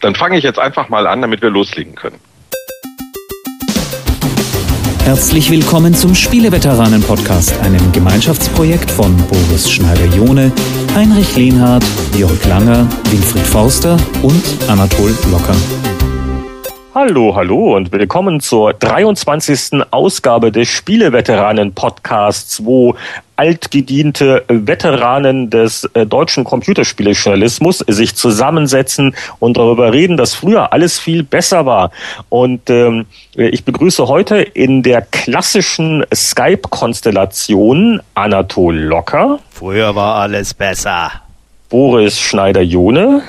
Dann fange ich jetzt einfach mal an, damit wir loslegen können. Herzlich willkommen zum Spieleveteranen-Podcast, einem Gemeinschaftsprojekt von Boris Schneider-Jone, Heinrich Lehnhardt, Jörg Langer, Winfried Forster und Anatol Locker. Hallo, hallo und willkommen zur 23. Ausgabe des Spieleveteranen-Podcasts, wo altgediente Veteranen des äh, deutschen Computerspielejournalismus sich zusammensetzen und darüber reden, dass früher alles viel besser war. Und ähm, ich begrüße heute in der klassischen Skype-Konstellation Anatol Locker. Früher war alles besser. Boris Schneider-Jone.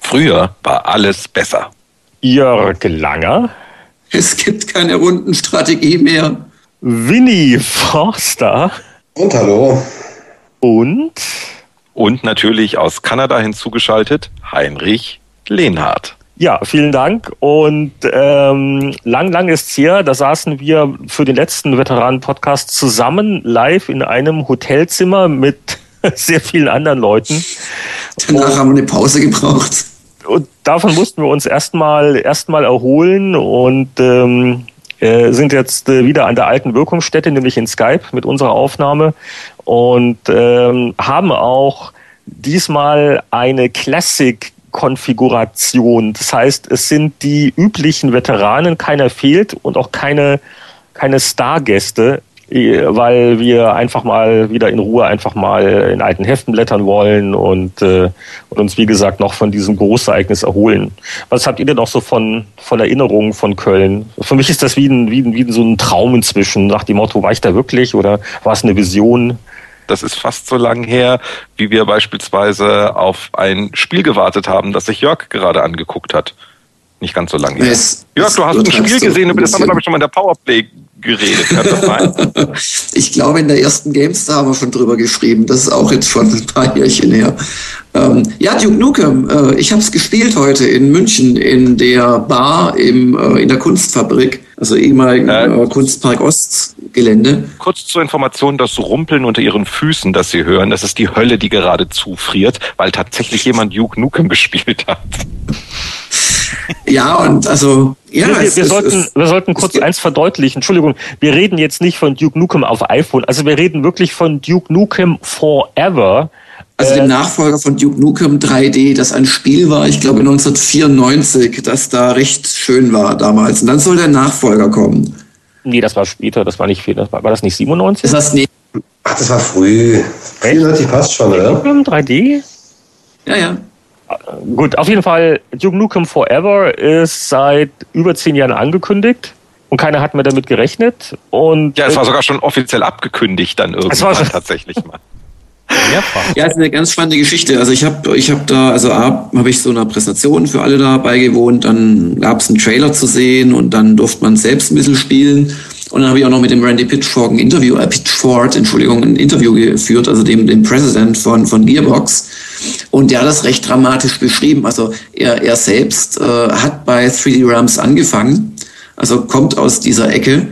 Früher war alles besser. Jörg Langer. Es gibt keine Rundenstrategie mehr. Winnie Forster. Und hallo. Und? Und natürlich aus Kanada hinzugeschaltet Heinrich Lehnhardt. Ja, vielen Dank. Und ähm, lang, lang ist's her. Da saßen wir für den letzten Veteranen-Podcast zusammen live in einem Hotelzimmer mit sehr vielen anderen Leuten. Danach und, haben wir eine Pause gebraucht und davon mussten wir uns erstmal erstmal erholen und ähm, äh, sind jetzt äh, wieder an der alten Wirkungsstätte, nämlich in Skype mit unserer Aufnahme und ähm, haben auch diesmal eine Classic Konfiguration. Das heißt, es sind die üblichen Veteranen, keiner fehlt und auch keine keine Stargäste weil wir einfach mal wieder in Ruhe einfach mal in alten Heften blättern wollen und, äh, und uns, wie gesagt, noch von diesem Großereignis erholen. Was habt ihr denn noch so von, von Erinnerungen von Köln? Für mich ist das wie, ein, wie, ein, wie so ein Traum inzwischen, nach dem Motto, war ich da wirklich oder war es eine Vision? Das ist fast so lang her, wie wir beispielsweise auf ein Spiel gewartet haben, das sich Jörg gerade angeguckt hat. Nicht ganz so lange her. Jörg, du hast ein Spiel gesehen, über das haben wir, glaube ich, schon mal in der Powerplay geredet. Kann das sein? ich glaube, in der ersten GameStar haben wir schon drüber geschrieben. Das ist auch jetzt schon ein paar Jährchen her. Ähm, ja, Duke Nukem. Äh, ich habe es gespielt heute in München in der Bar im, äh, in der Kunstfabrik, also ehemaligen äh, Kunstpark Ostgelände. Kurz zur Information, das Rumpeln unter Ihren Füßen, das Sie hören, das ist die Hölle, die gerade zufriert, weil tatsächlich jemand Duke Nukem gespielt hat. Ja, und also, ja. Wir, wir, wir sollten, es, wir sollten kurz eins verdeutlichen. Entschuldigung, wir reden jetzt nicht von Duke Nukem auf iPhone. Also wir reden wirklich von Duke Nukem Forever. Also dem äh, Nachfolger von Duke Nukem 3D, das ein Spiel war, ich glaube 1994, das da recht schön war damals. Und dann soll der Nachfolger kommen. Nee, das war später, das war nicht viel. Das war, war das nicht 97? Ist das nicht? Ach, das war früh. 94 passt schon, oder? Nukem 3D? Ja, ja. Gut, auf jeden Fall, Duke Nukem Forever ist seit über zehn Jahren angekündigt und keiner hat mehr damit gerechnet. Und ja, es war sogar schon offiziell abgekündigt dann irgendwann tatsächlich mal. Mehrfach. Ja, ist eine ganz spannende Geschichte. Also ich habe ich hab da, also habe ich so einer Präsentation für alle da beigewohnt, dann gab es einen Trailer zu sehen und dann durfte man selbst ein bisschen spielen. Und dann habe ich auch noch mit dem Randy Pitchfork ein Interview, äh, Pitchford, Entschuldigung, ein Interview geführt, also dem, dem President von, von Gearbox. Und der hat das recht dramatisch beschrieben. Also er, er selbst äh, hat bei 3D Realms angefangen, also kommt aus dieser Ecke.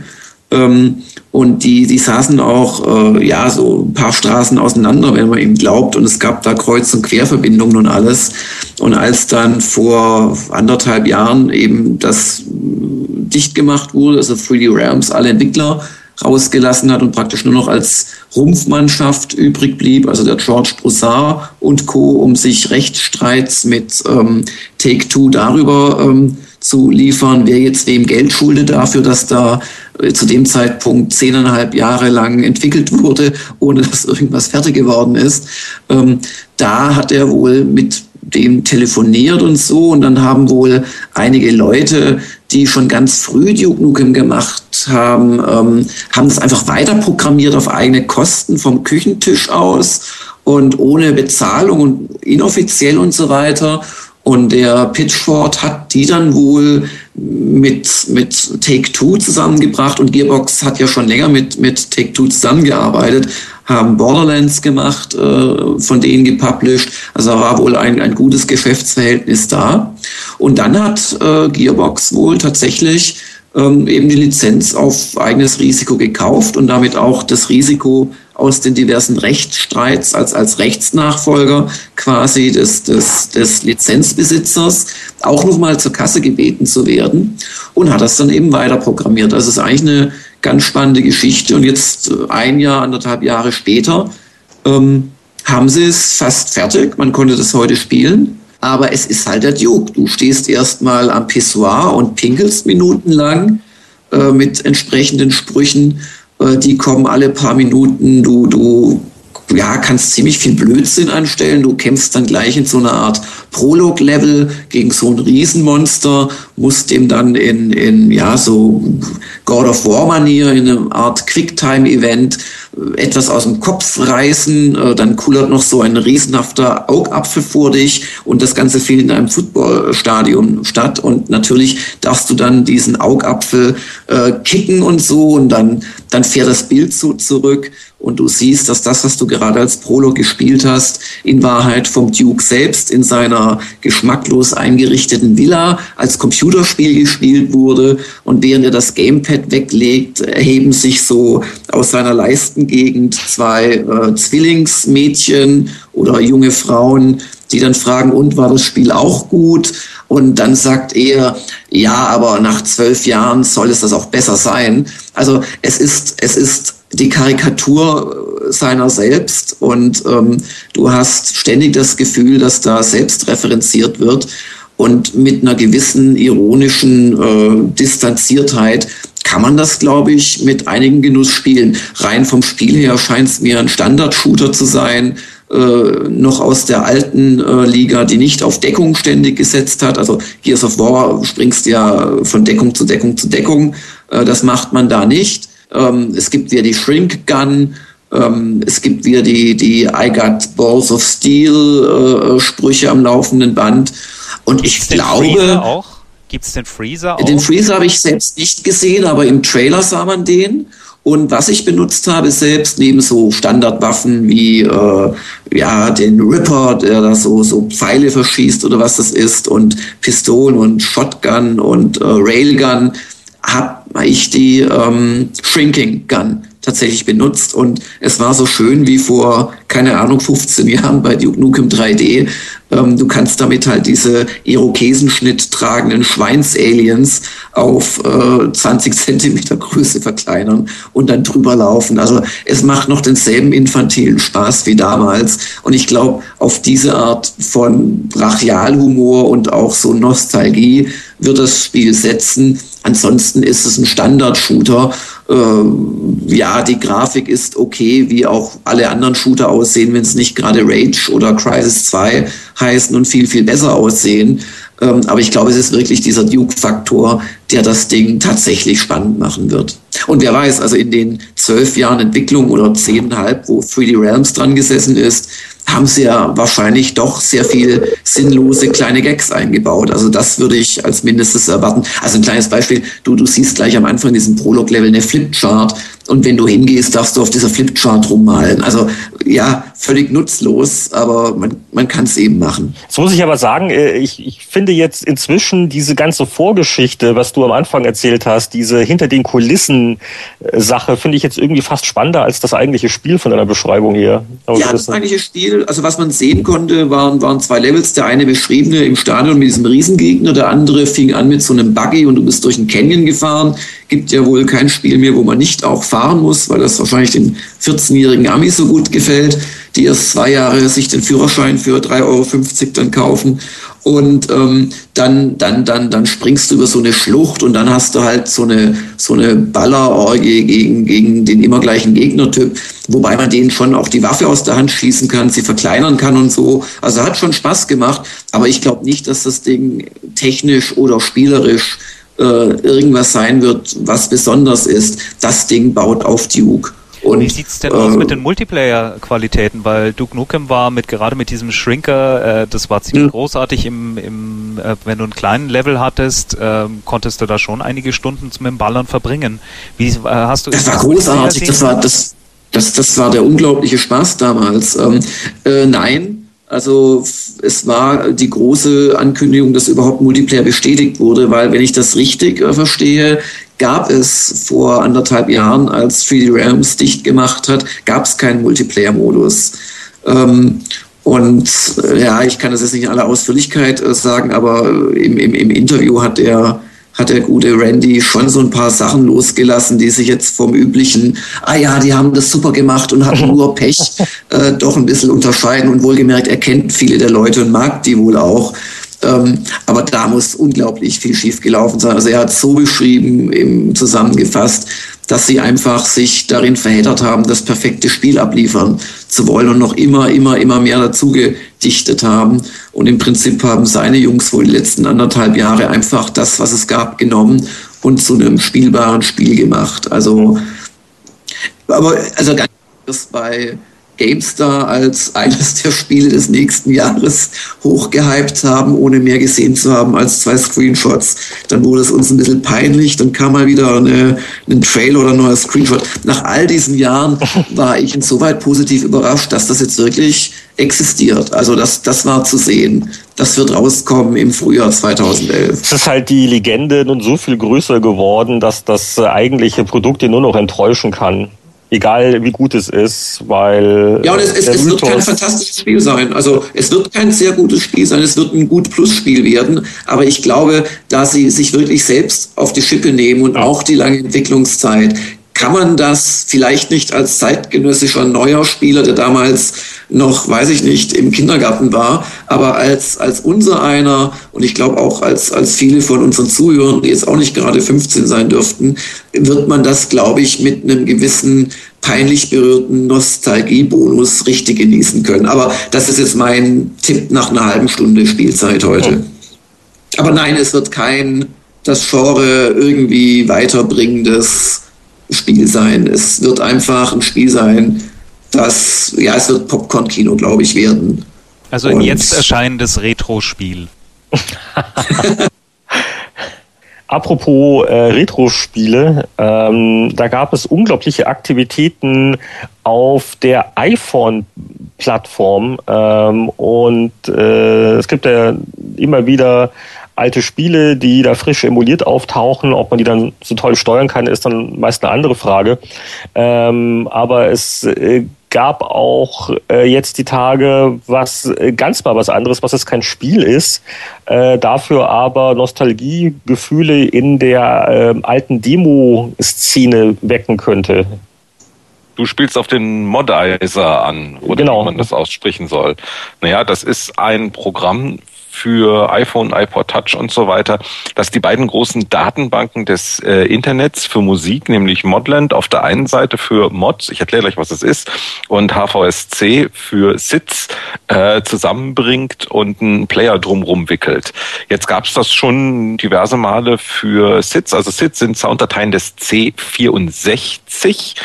Ähm, und die, die saßen auch, äh, ja, so ein paar Straßen auseinander, wenn man ihm glaubt. Und es gab da Kreuz- und Querverbindungen und alles. Und als dann vor anderthalb Jahren eben das dicht gemacht wurde, also 3D Realms alle Entwickler rausgelassen hat und praktisch nur noch als Rumpfmannschaft übrig blieb, also der George Broussard und Co., um sich Rechtsstreits mit ähm, Take-Two darüber ähm, zu liefern, wer jetzt wem Geld schuldet dafür, dass da äh, zu dem Zeitpunkt zehneinhalb Jahre lang entwickelt wurde, ohne dass irgendwas fertig geworden ist. Ähm, da hat er wohl mit dem telefoniert und so und dann haben wohl einige Leute die schon ganz früh Duke Nukem gemacht haben, ähm, haben das einfach weiter programmiert auf eigene Kosten vom Küchentisch aus und ohne Bezahlung und inoffiziell und so weiter. Und der Pitchford hat die dann wohl mit, mit Take-Two zusammengebracht und Gearbox hat ja schon länger mit, mit Take-Two zusammengearbeitet haben Borderlands gemacht, äh, von denen gepublished. Also war wohl ein, ein gutes Geschäftsverhältnis da. Und dann hat äh, Gearbox wohl tatsächlich ähm, eben die Lizenz auf eigenes Risiko gekauft und damit auch das Risiko aus den diversen Rechtsstreits als, als Rechtsnachfolger quasi des, des, des Lizenzbesitzers auch nochmal zur Kasse gebeten zu werden und hat das dann eben weiter programmiert. Also es ist eigentlich eine ganz spannende Geschichte und jetzt ein Jahr, anderthalb Jahre später ähm, haben sie es fast fertig. Man konnte das heute spielen. Aber es ist halt der Duke. Du stehst erstmal am Pissoir und pinkelst minutenlang äh, mit entsprechenden Sprüchen. Äh, die kommen alle paar Minuten. Du, du ja, kannst ziemlich viel Blödsinn anstellen. Du kämpfst dann gleich in so einer Art Prolog-Level gegen so ein Riesenmonster, musst dem dann in, in ja, so God of War-Manier, in einer Art Quicktime-Event etwas aus dem Kopf reißen, äh, dann kullert noch so ein riesenhafter Augapfel vor dich und das Ganze findet in einem Footballstadion statt. Und natürlich darfst du dann diesen Augapfel äh, kicken und so und dann, dann fährt das Bild so zurück und du siehst, dass das, was du gerade als Prolog gespielt hast, in Wahrheit vom Duke selbst in seiner geschmacklos eingerichteten Villa als Computerspiel gespielt wurde. Und während er das Gamepad weglegt, erheben sich so aus seiner Leisten Gegend zwei äh, Zwillingsmädchen oder junge Frauen, die dann fragen, und war das Spiel auch gut? Und dann sagt er, ja, aber nach zwölf Jahren soll es das auch besser sein. Also es ist, es ist die Karikatur seiner selbst und ähm, du hast ständig das Gefühl, dass da selbst referenziert wird und mit einer gewissen ironischen äh, Distanziertheit kann man das, glaube ich, mit einigen Genuss spielen. Rein vom Spiel her scheint es mir ein Standard-Shooter zu sein, äh, noch aus der alten äh, Liga, die nicht auf Deckung ständig gesetzt hat. Also Gears of War springst ja von Deckung zu Deckung zu Deckung. Äh, das macht man da nicht. Ähm, es gibt wieder die Shrink Gun. Ähm, es gibt wieder die, die I got balls of steel äh, Sprüche am laufenden Band. Und ich glaube, auch? Gibt es den Freezer auch? Den Freezer habe ich selbst nicht gesehen, aber im Trailer sah man den. Und was ich benutzt habe selbst, neben so Standardwaffen wie äh, ja den Ripper, der da so, so Pfeile verschießt oder was das ist, und Pistolen und Shotgun und äh, Railgun, habe ich die ähm, Shrinking Gun tatsächlich benutzt und es war so schön wie vor, keine Ahnung, 15 Jahren bei Duke Nukem 3D. Ähm, du kannst damit halt diese Irokesenschnitt tragenden Schweins-Aliens auf äh, 20 Zentimeter Größe verkleinern und dann drüber laufen. Also es macht noch denselben infantilen Spaß wie damals und ich glaube, auf diese Art von Brachialhumor und auch so Nostalgie wird das Spiel setzen. Ansonsten ist es ein Standard-Shooter ja, die Grafik ist okay, wie auch alle anderen Shooter aussehen, wenn es nicht gerade Rage oder Crisis 2 heißen und viel, viel besser aussehen. Ähm, aber ich glaube, es ist wirklich dieser Duke-Faktor, der das Ding tatsächlich spannend machen wird. Und wer weiß, also in den zwölf Jahren Entwicklung oder zehneinhalb, wo 3D Realms dran gesessen ist, haben sie ja wahrscheinlich doch sehr viel sinnlose kleine Gags eingebaut. Also das würde ich als mindestes erwarten. Also ein kleines Beispiel, du, du siehst gleich am Anfang diesen Prolog-Level eine Flipchart und wenn du hingehst, darfst du auf dieser Flipchart rummalen. Also ja, völlig nutzlos, aber man, man kann es eben machen. Jetzt muss ich aber sagen, äh, ich, ich finde jetzt inzwischen diese ganze Vorgeschichte, was du am Anfang erzählt hast, diese hinter den Kulissen äh, Sache, finde ich jetzt irgendwie fast spannender als das eigentliche Spiel von deiner Beschreibung hier. Aber ja, das eigentliche Spiel, also was man sehen konnte, waren, waren zwei Levels. Der eine beschriebene im Stadion mit diesem Riesengegner, der andere fing an mit so einem Buggy und du bist durch einen Canyon gefahren. Gibt ja wohl kein Spiel mehr, wo man nicht auch fahren muss, weil das wahrscheinlich den 14-jährigen Amis so gut gefällt, die erst zwei Jahre sich den Führerschein für 3,50 Euro dann kaufen. Und ähm, dann, dann, dann, dann springst du über so eine Schlucht und dann hast du halt so eine, so eine Ballerorgie gegen, gegen den immer gleichen Gegnertyp, wobei man denen schon auch die Waffe aus der Hand schießen kann, sie verkleinern kann und so. Also hat schon Spaß gemacht, aber ich glaube nicht, dass das Ding technisch oder spielerisch äh, irgendwas sein wird, was besonders ist. Das Ding baut auf Duke. Und, Wie sieht's denn äh, aus mit den Multiplayer-Qualitäten? Weil Duke Nukem war mit gerade mit diesem Shrinker, äh, das war ziemlich mh. großartig. Im, im äh, wenn du einen kleinen Level hattest, äh, konntest du da schon einige Stunden mit dem Ballern verbringen. Wie äh, hast du? Das war großartig. Das war das, das, das war der unglaubliche Spaß damals. Ähm, äh, nein, also es war die große Ankündigung, dass überhaupt Multiplayer bestätigt wurde, weil wenn ich das richtig äh, verstehe, gab es vor anderthalb Jahren, als 3D Realms dicht gemacht hat, gab es keinen Multiplayer-Modus. Ähm, und äh, ja, ich kann das jetzt nicht in aller Ausführlichkeit äh, sagen, aber im, im, im Interview hat er hat der gute Randy schon so ein paar Sachen losgelassen, die sich jetzt vom üblichen, ah ja, die haben das super gemacht und hatten nur Pech, äh, doch ein bisschen unterscheiden. Und wohlgemerkt, er kennt viele der Leute und mag die wohl auch. Ähm, aber da muss unglaublich viel schiefgelaufen sein. Also er hat so beschrieben, im zusammengefasst, dass sie einfach sich darin verheddert haben, das perfekte Spiel abliefern zu wollen und noch immer, immer, immer mehr dazu gedichtet haben. Und im Prinzip haben seine Jungs wohl die letzten anderthalb Jahre einfach das, was es gab, genommen und zu einem spielbaren Spiel gemacht. Also, aber, also ganz bei GameStar als eines der Spiele des nächsten Jahres hochgehypt haben, ohne mehr gesehen zu haben als zwei Screenshots. Dann wurde es uns ein bisschen peinlich, dann kam mal wieder eine, ein Trailer oder ein neuer Screenshot. Nach all diesen Jahren war ich insoweit positiv überrascht, dass das jetzt wirklich existiert. Also das, das war zu sehen. Das wird rauskommen im Frühjahr 2011. Es ist halt die Legende nun so viel größer geworden, dass das eigentliche Produkt ihn nur noch enttäuschen kann egal wie gut es ist, weil. Ja, und es, es, es wird kein fantastisches Spiel sein. Also es wird kein sehr gutes Spiel sein, es wird ein gut Plus-Spiel werden. Aber ich glaube, da sie sich wirklich selbst auf die Schippe nehmen und auch die lange Entwicklungszeit, kann man das vielleicht nicht als zeitgenössischer neuer Spieler, der damals noch, weiß ich nicht, im Kindergarten war, aber als, als unser einer und ich glaube auch als, als viele von unseren Zuhörern, die jetzt auch nicht gerade 15 sein dürften, wird man das, glaube ich, mit einem gewissen peinlich berührten Nostalgiebonus richtig genießen können. Aber das ist jetzt mein Tipp nach einer halben Stunde Spielzeit heute. Aber nein, es wird kein das Genre irgendwie weiterbringendes Spiel sein. Es wird einfach ein Spiel sein, das, ja, es wird Popcorn-Kino, glaube ich, werden. Also ein Und jetzt erscheinendes Retro-Spiel. Apropos äh, Retro-Spiele, ähm, da gab es unglaubliche Aktivitäten auf der iPhone-Plattform ähm, und äh, es gibt ja immer wieder alte Spiele, die da frisch emuliert auftauchen. Ob man die dann so toll steuern kann, ist dann meist eine andere Frage. Ähm, aber es äh, gab auch äh, jetzt die Tage was äh, ganz mal was anderes, was jetzt kein Spiel ist, äh, dafür aber Nostalgiegefühle in der äh, alten Demo-Szene wecken könnte. Du spielst auf den Modizer an, oder genau. wie man das aussprechen soll. Naja, das ist ein Programm für iPhone, iPod Touch und so weiter, dass die beiden großen Datenbanken des äh, Internets für Musik, nämlich Modland auf der einen Seite für Mods, ich erkläre gleich, was das ist, und HVSC für Sits äh, zusammenbringt und einen Player drumrum wickelt. Jetzt gab es das schon diverse Male für Sits. Also Sits sind Sounddateien des C64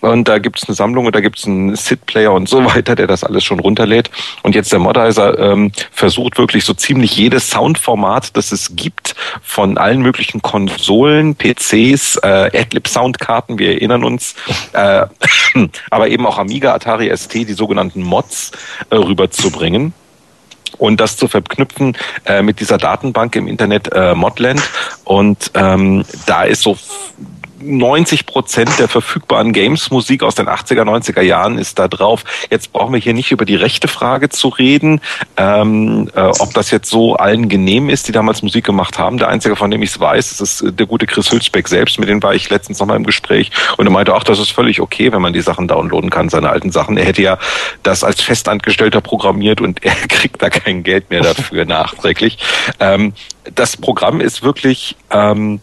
und da gibt es eine Sammlung und da gibt es einen SID-Player und so weiter, der das alles schon runterlädt. Und jetzt der Modizer ähm, versucht wirklich so ziemlich jedes Soundformat, das es gibt, von allen möglichen Konsolen, PCs, äh, Adlib-Soundkarten, wir erinnern uns, äh, aber eben auch Amiga, Atari ST, die sogenannten Mods, äh, rüberzubringen und das zu verknüpfen äh, mit dieser Datenbank im Internet äh, Modland. Und ähm, da ist so 90 Prozent der verfügbaren Games-Musik aus den 80er, 90er Jahren ist da drauf. Jetzt brauchen wir hier nicht über die rechte Frage zu reden, ähm, äh, ob das jetzt so allen genehm ist, die damals Musik gemacht haben. Der einzige, von dem ich es weiß, ist der gute Chris Hülsbeck selbst, mit dem war ich letztens nochmal im Gespräch und er meinte, auch, das ist völlig okay, wenn man die Sachen downloaden kann, seine alten Sachen. Er hätte ja das als Festangestellter programmiert und er kriegt da kein Geld mehr dafür nachträglich. Ähm, das Programm ist wirklich ähm,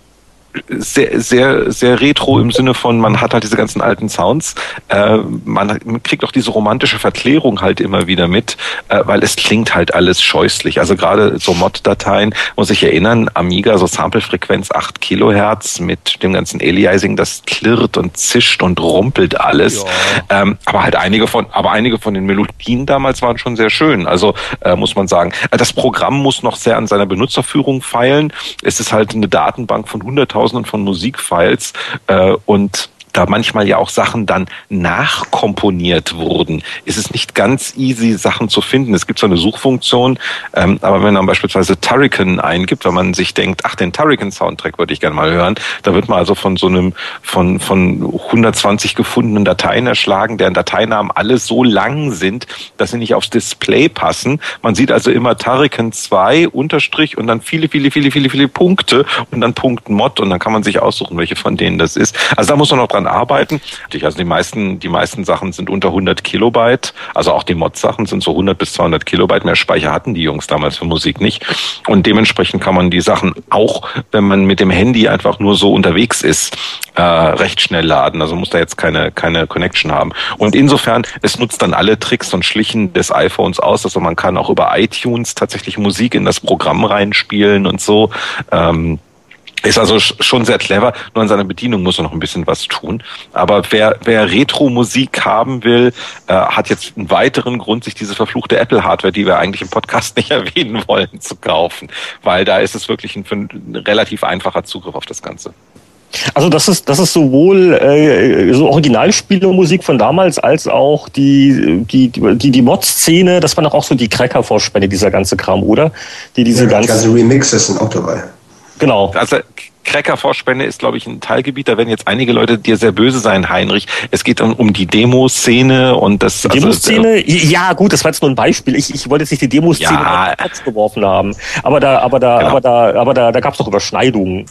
sehr, sehr, sehr retro im Sinne von, man hat halt diese ganzen alten Sounds. Äh, man, man kriegt auch diese romantische Verklärung halt immer wieder mit, äh, weil es klingt halt alles scheußlich. Also gerade so Mod-Dateien, muss ich erinnern, Amiga, so Samplefrequenz 8 Kilohertz mit dem ganzen Aliasing, das klirrt und zischt und rumpelt alles. Ja. Ähm, aber halt einige von, aber einige von den Melodien damals waren schon sehr schön. Also äh, muss man sagen, äh, das Programm muss noch sehr an seiner Benutzerführung feilen. Es ist halt eine Datenbank von 100.000 Tausenden von Musikfiles äh, und da manchmal ja auch Sachen dann nachkomponiert wurden, ist es nicht ganz easy, Sachen zu finden. Es gibt so eine Suchfunktion, ähm, aber wenn man beispielsweise Turrican eingibt, wenn man sich denkt, ach, den Turrican-Soundtrack würde ich gerne mal hören, da wird man also von so einem, von, von 120 gefundenen Dateien erschlagen, deren Dateinamen alle so lang sind, dass sie nicht aufs Display passen. Man sieht also immer Turrican 2 Unterstrich und dann viele, viele, viele, viele, viele Punkte und dann Punkt Mod und dann kann man sich aussuchen, welche von denen das ist. Also da muss man noch dran arbeiten. Also die meisten, die meisten Sachen sind unter 100 Kilobyte. Also auch die Mod-Sachen sind so 100 bis 200 Kilobyte. Mehr Speicher hatten die Jungs damals für Musik nicht. Und dementsprechend kann man die Sachen auch, wenn man mit dem Handy einfach nur so unterwegs ist, äh, recht schnell laden. Also muss da jetzt keine, keine Connection haben. Und insofern, es nutzt dann alle Tricks und Schlichen des iPhones aus. Also man kann auch über iTunes tatsächlich Musik in das Programm reinspielen und so. Ähm, ist also schon sehr clever, nur an seiner Bedienung muss er noch ein bisschen was tun. Aber wer, wer Retro-Musik haben will, äh, hat jetzt einen weiteren Grund, sich diese verfluchte Apple-Hardware, die wir eigentlich im Podcast nicht erwähnen wollen, zu kaufen. Weil da ist es wirklich ein, ein relativ einfacher Zugriff auf das Ganze. Also das ist das ist sowohl äh, so Originalspielermusik von damals als auch die die die die Mod-Szene. Das waren auch so die Cracker-Vorspende dieser ganze Kram, oder? Die diese ja, ganzen ganze Remixes sind auch dabei. Genau. Also Cracker-Vorspende ist, glaube ich, ein Teilgebiet. Da werden jetzt einige Leute dir sehr böse sein, Heinrich. Es geht um, um die Demoszene und das. Die Demoszene? Also, äh, ja, gut, das war jetzt nur ein Beispiel. Ich, ich wollte jetzt nicht die Demoszene ja, in den Kopf geworfen haben. Aber da, aber da, genau. aber da, aber da, da gab es doch Überschneidungen.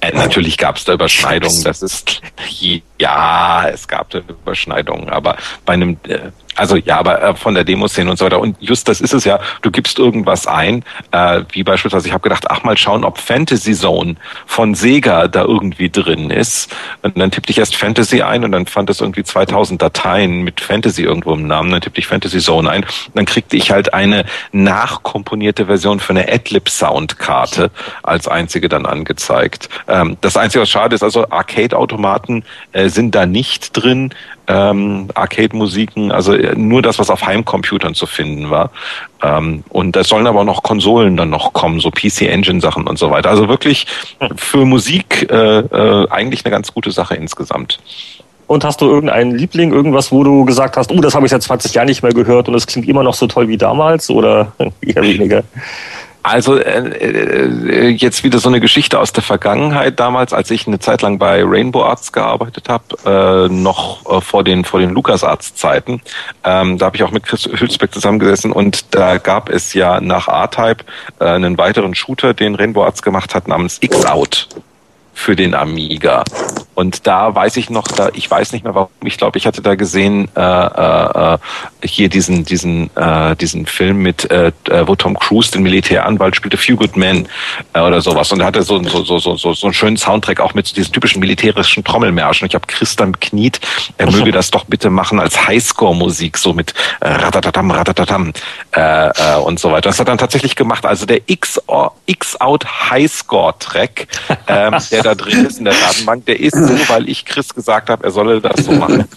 Äh, natürlich gab es da Überschneidungen. Das ist ja, es gab da Überschneidungen, aber bei einem äh, also ja, aber äh, von der Demoszene und so weiter. Und just das ist es ja, du gibst irgendwas ein, äh, wie beispielsweise, ich habe gedacht, ach mal schauen, ob Fantasy Zone von Sega da irgendwie drin ist. Und dann tippte ich erst Fantasy ein und dann fand es irgendwie 2000 Dateien mit Fantasy irgendwo im Namen. Dann tippte ich Fantasy Zone ein. Und dann kriegte ich halt eine nachkomponierte Version für eine Adlib Soundkarte als einzige dann angezeigt. Ähm, das Einzige, was schade ist, also Arcade-Automaten äh, sind da nicht drin ähm, Arcade-Musiken, also äh, nur das, was auf Heimcomputern zu finden war. Ähm, und da sollen aber noch Konsolen dann noch kommen, so PC-Engine-Sachen und so weiter. Also wirklich für Musik äh, äh, eigentlich eine ganz gute Sache insgesamt. Und hast du irgendeinen Liebling, irgendwas, wo du gesagt hast, oh, das habe ich seit 20 Jahren nicht mehr gehört und es klingt immer noch so toll wie damals oder eher weniger? Also äh, äh, jetzt wieder so eine Geschichte aus der Vergangenheit. Damals, als ich eine Zeit lang bei Rainbow Arts gearbeitet habe, äh, noch äh, vor den vor den Lukas Arts Zeiten, ähm, da habe ich auch mit Chris Hülsbeck zusammengesessen und da gab es ja nach A-Type äh, einen weiteren Shooter, den Rainbow Arts gemacht hat, namens X-Out für den Amiga. Und da weiß ich noch, da ich weiß nicht mehr warum, ich glaube, ich hatte da gesehen äh, äh, hier diesen diesen äh, diesen Film mit äh, äh, wo Tom Cruise den Militäranwalt spielte, Few Good Men äh, oder sowas. Und er hatte so so so so so, so einen schönen Soundtrack auch mit so diesen typischen militärischen Trommelmärschen. Ich habe Chris dann kniet, er möge das doch bitte machen als Highscore-Musik, so mit äh, ratatatam ratatatam äh, äh, und so weiter. Das hat er dann tatsächlich gemacht. Also der X X Out Highscore-Track, äh, der da drin ist in der Datenbank, der ist so, weil ich Chris gesagt habe, er solle das so machen.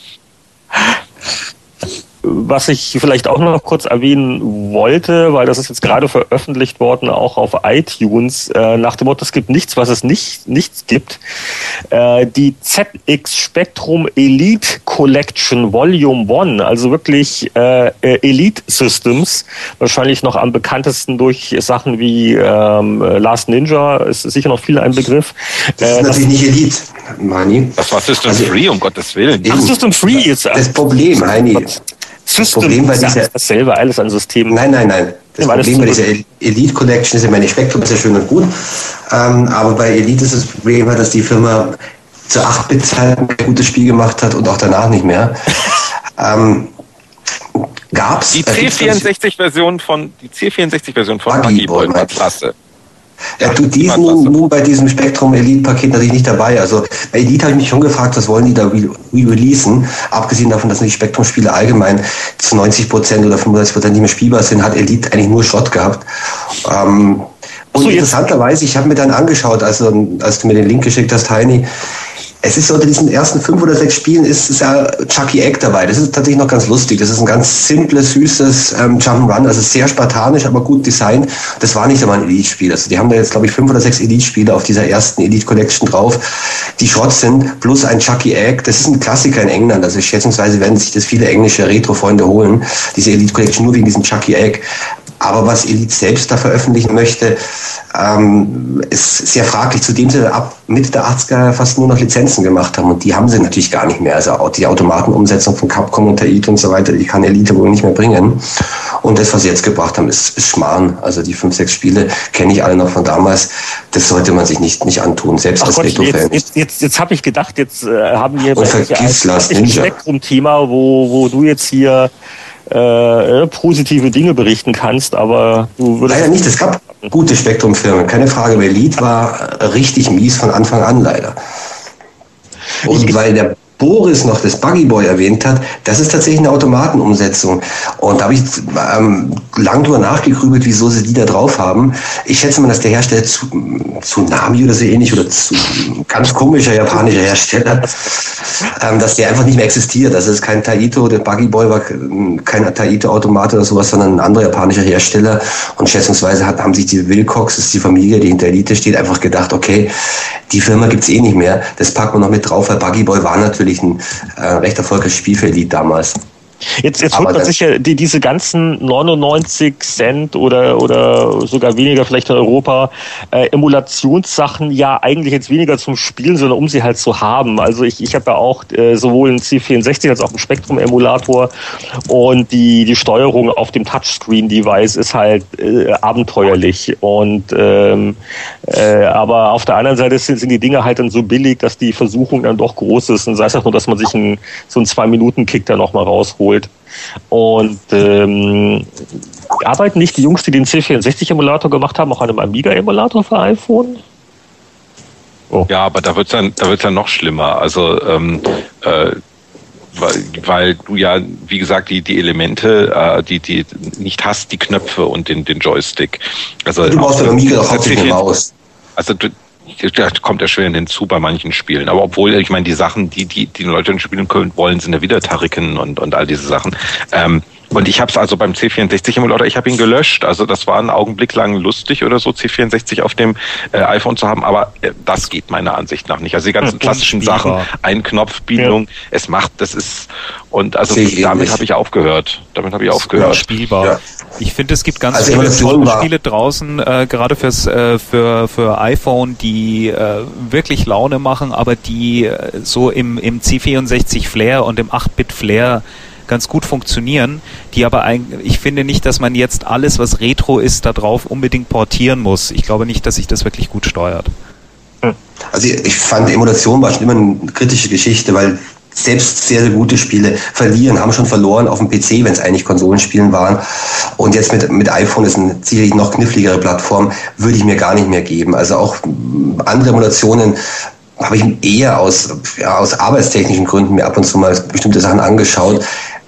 Was ich vielleicht auch noch kurz erwähnen wollte, weil das ist jetzt gerade veröffentlicht worden, auch auf iTunes, äh, nach dem Motto, es gibt nichts, was es nicht, nichts gibt. Äh, die ZX Spectrum Elite Collection Volume 1, also wirklich äh, Elite Systems, wahrscheinlich noch am bekanntesten durch Sachen wie ähm, Last Ninja, ist sicher noch viel ein Begriff. Das ist äh, natürlich nicht Elite, Mani. Das war System also, Free, um Gottes Willen. Ach, System Free ist das Problem, Heini. System Problem bei dieser, dasselbe, alles an Systemen. Nein, nein, nein. Das ja, Problem bei dieser Elite Collection ist ja meine Spektrum ist ja schön und gut. Ähm, aber bei Elite ist das Problem, dass die Firma zu 8-Bit-Zeiten ein gutes Spiel gemacht hat und auch danach nicht mehr. ähm, gab's die C64-Version von die C64-Version von Buggy Boy war klasse. Ja, du, die ist nun, nun bei diesem Spektrum Elite-Paket natürlich nicht dabei. Also bei Elite habe ich mich schon gefragt, was wollen die da re-releasen? Abgesehen davon, dass die Spektrum-Spiele allgemein zu 90 Prozent oder 35 Prozent nicht mehr spielbar sind, hat Elite eigentlich nur Schrott gehabt. Ähm, und so, interessanterweise, ich habe mir dann angeschaut, also als du mir den Link geschickt hast, Heini, es ist so unter diesen ersten fünf oder sechs Spielen ist, ist ja Chucky Egg dabei. Das ist tatsächlich noch ganz lustig. Das ist ein ganz simples, süßes ähm, Jump'n'Run, also sehr spartanisch, aber gut designt. Das war nicht einmal ein Elite-Spiel. Also die haben da jetzt, glaube ich, fünf oder sechs Elite-Spiele auf dieser ersten Elite-Collection drauf, die Schrott sind, plus ein Chucky Egg. Das ist ein Klassiker in England. Also schätzungsweise werden sich das viele englische Retro-Freunde holen, diese Elite-Collection nur wegen diesem Chucky Egg. Aber was Elite selbst da veröffentlichen möchte, ähm, ist sehr fraglich, zudem sie ab Mitte der 80er fast nur noch Lizenzen gemacht haben. Und die haben sie natürlich gar nicht mehr. Also die Automatenumsetzung von Capcom und Taito und so weiter, die kann Elite wohl nicht mehr bringen. Und das, was sie jetzt gebracht haben, ist, ist Schmarrn. Also die fünf, sechs Spiele kenne ich alle noch von damals. Das sollte man sich nicht, nicht antun, selbst Ach als Retro-Fan. Jetzt, jetzt, jetzt, jetzt habe ich gedacht, jetzt äh, haben wir ein Spektrum-Thema, wo, wo du jetzt hier äh, positive Dinge berichten kannst, aber du würdest. Leider nicht, es gab gute Spektrumfirmen, keine Frage. Elite war richtig mies von Anfang an leider. Und weil der Boris noch das Buggy Boy erwähnt hat, das ist tatsächlich eine Automatenumsetzung. Und da habe ich ähm, lang drüber nachgegrübelt, wieso sie die da drauf haben. Ich schätze mal, dass der Hersteller zu, Tsunami oder so ähnlich oder zu, ganz komischer japanischer Hersteller, ähm, dass der einfach nicht mehr existiert. Also es ist kein Taito, der Buggy Boy war kein Taito-Automat oder sowas, sondern ein anderer japanischer Hersteller. Und schätzungsweise hat, haben sich die Wilcox, das ist die Familie, die hinter Elite steht, einfach gedacht, okay, die Firma gibt's eh nicht mehr. Das packen wir noch mit drauf, weil Buggy Boy war natürlich ein äh, recht erfolgreiches Spiel für damals. Jetzt, jetzt holt man sich ja die, diese ganzen 99 Cent oder, oder sogar weniger vielleicht in Europa äh, Emulationssachen ja eigentlich jetzt weniger zum Spielen, sondern um sie halt zu haben. Also ich, ich habe ja auch äh, sowohl einen C64 als auch einen Spektrum-Emulator und die, die Steuerung auf dem Touchscreen-Device ist halt äh, abenteuerlich. Und ähm, äh, aber auf der anderen Seite sind, sind die Dinge halt dann so billig, dass die Versuchung dann doch groß ist. Und sei es auch nur, dass man sich einen, so einen Zwei-Minuten-Kick da nochmal rausholt geholt. Und ähm, arbeiten nicht die Jungs, die den C64-Emulator gemacht haben, auch an einem Amiga-Emulator für iPhone? Oh. Ja, aber da wird es dann, da wird's dann noch schlimmer. Also ähm, äh, weil, weil du ja, wie gesagt, die, die Elemente, äh, die, die nicht hast, die Knöpfe und den, den Joystick. Also, du brauchst ja Amiga doch hauptsächlich Maus. Also du, da kommt erschwerend hinzu bei manchen Spielen. Aber obwohl, ich meine, die Sachen, die die, die Leute spielen können wollen, sind ja wieder Tariken und, und all diese Sachen. Ähm, und ich habe es also beim C64 Emulator, ich habe ihn gelöscht. Also das war einen Augenblick lang lustig oder so, C64 auf dem äh, iPhone zu haben, aber äh, das geht meiner Ansicht nach nicht. Also die ganzen klassischen Sachen, Einknopfbedienung, ja. es macht, das ist und also damit habe ich aufgehört. Damit habe ich aufgehört. Spielbar. Ja. Ich finde, es gibt ganz also viele Spiele draußen, äh, gerade fürs äh, für für iPhone, die äh, wirklich Laune machen, aber die äh, so im im C64 Flair und im 8-Bit Flair ganz gut funktionieren, die aber eigentlich, ich finde nicht, dass man jetzt alles, was Retro ist, darauf unbedingt portieren muss. Ich glaube nicht, dass sich das wirklich gut steuert. Also ich fand Emulation war schon immer eine kritische Geschichte, weil selbst sehr, sehr gute Spiele verlieren, haben schon verloren auf dem PC, wenn es eigentlich Konsolenspielen waren. Und jetzt mit, mit iPhone ist eine sicherlich noch kniffligere Plattform, würde ich mir gar nicht mehr geben. Also auch andere Emulationen habe ich eher aus, ja, aus arbeitstechnischen Gründen mir ab und zu mal bestimmte Sachen angeschaut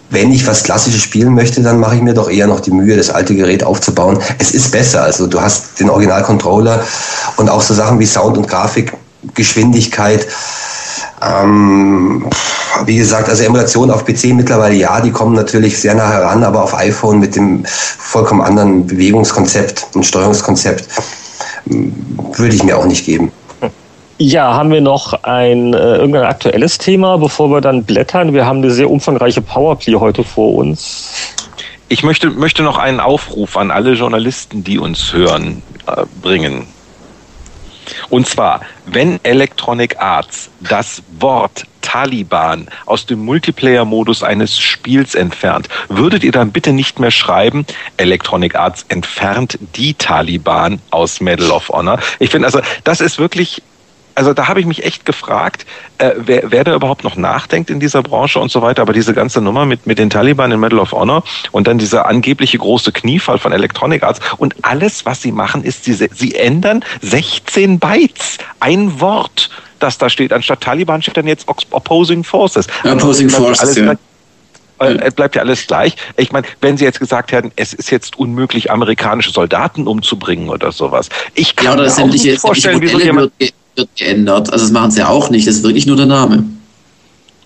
wenn ich was Klassisches spielen möchte, dann mache ich mir doch eher noch die Mühe, das alte Gerät aufzubauen. Es ist besser. Also du hast den Original-Controller und auch so Sachen wie Sound und Grafik, Geschwindigkeit. Ähm, wie gesagt, also Emulation auf PC mittlerweile ja, die kommen natürlich sehr nah heran, aber auf iPhone mit dem vollkommen anderen Bewegungskonzept und Steuerungskonzept würde ich mir auch nicht geben. Ja, haben wir noch ein äh, irgendein aktuelles Thema, bevor wir dann blättern? Wir haben eine sehr umfangreiche Powerplay heute vor uns. Ich möchte, möchte noch einen Aufruf an alle Journalisten, die uns hören, äh, bringen. Und zwar, wenn Electronic Arts das Wort Taliban aus dem Multiplayer-Modus eines Spiels entfernt, würdet ihr dann bitte nicht mehr schreiben, Electronic Arts entfernt die Taliban aus Medal of Honor. Ich finde also, das ist wirklich also da habe ich mich echt gefragt, äh, wer, wer da überhaupt noch nachdenkt in dieser Branche und so weiter. Aber diese ganze Nummer mit, mit den Taliban in Medal of Honor und dann dieser angebliche große Kniefall von Electronic Arts und alles, was sie machen, ist, sie, sie ändern 16 Bytes. Ein Wort, das da steht. Anstatt Taliban steht dann jetzt Opposing Forces. Opposing Forces, ja es bleibt ja alles gleich. Ich meine, wenn Sie jetzt gesagt hätten, es ist jetzt unmöglich, amerikanische Soldaten umzubringen oder sowas. Ich kann ja, mir auch nicht vorstellen, wieso jemand... wird geändert. Also das machen sie ja auch nicht, das ist wirklich nur der Name.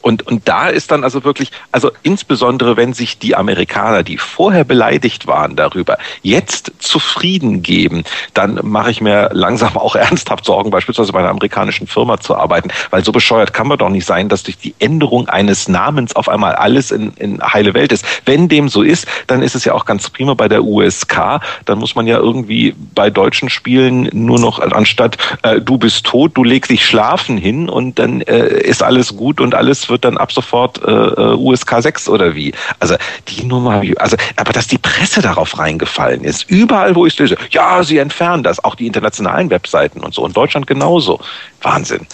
Und, und da ist dann also wirklich, also insbesondere wenn sich die Amerikaner, die vorher beleidigt waren darüber, jetzt zufrieden geben, dann mache ich mir langsam auch ernsthaft Sorgen, beispielsweise bei einer amerikanischen Firma zu arbeiten, weil so bescheuert kann man doch nicht sein, dass durch die Änderung eines Namens auf einmal alles in, in heile Welt ist. Wenn dem so ist, dann ist es ja auch ganz prima bei der USK, dann muss man ja irgendwie bei deutschen Spielen nur noch anstatt äh, du bist tot, du legst dich schlafen hin und dann äh, ist alles gut und alles wird dann ab sofort äh, äh USK 6 oder wie. Also die Nummer, also aber dass die Presse darauf reingefallen ist, überall wo ich lese, ja, sie entfernen das, auch die internationalen Webseiten und so, und Deutschland genauso. Wahnsinn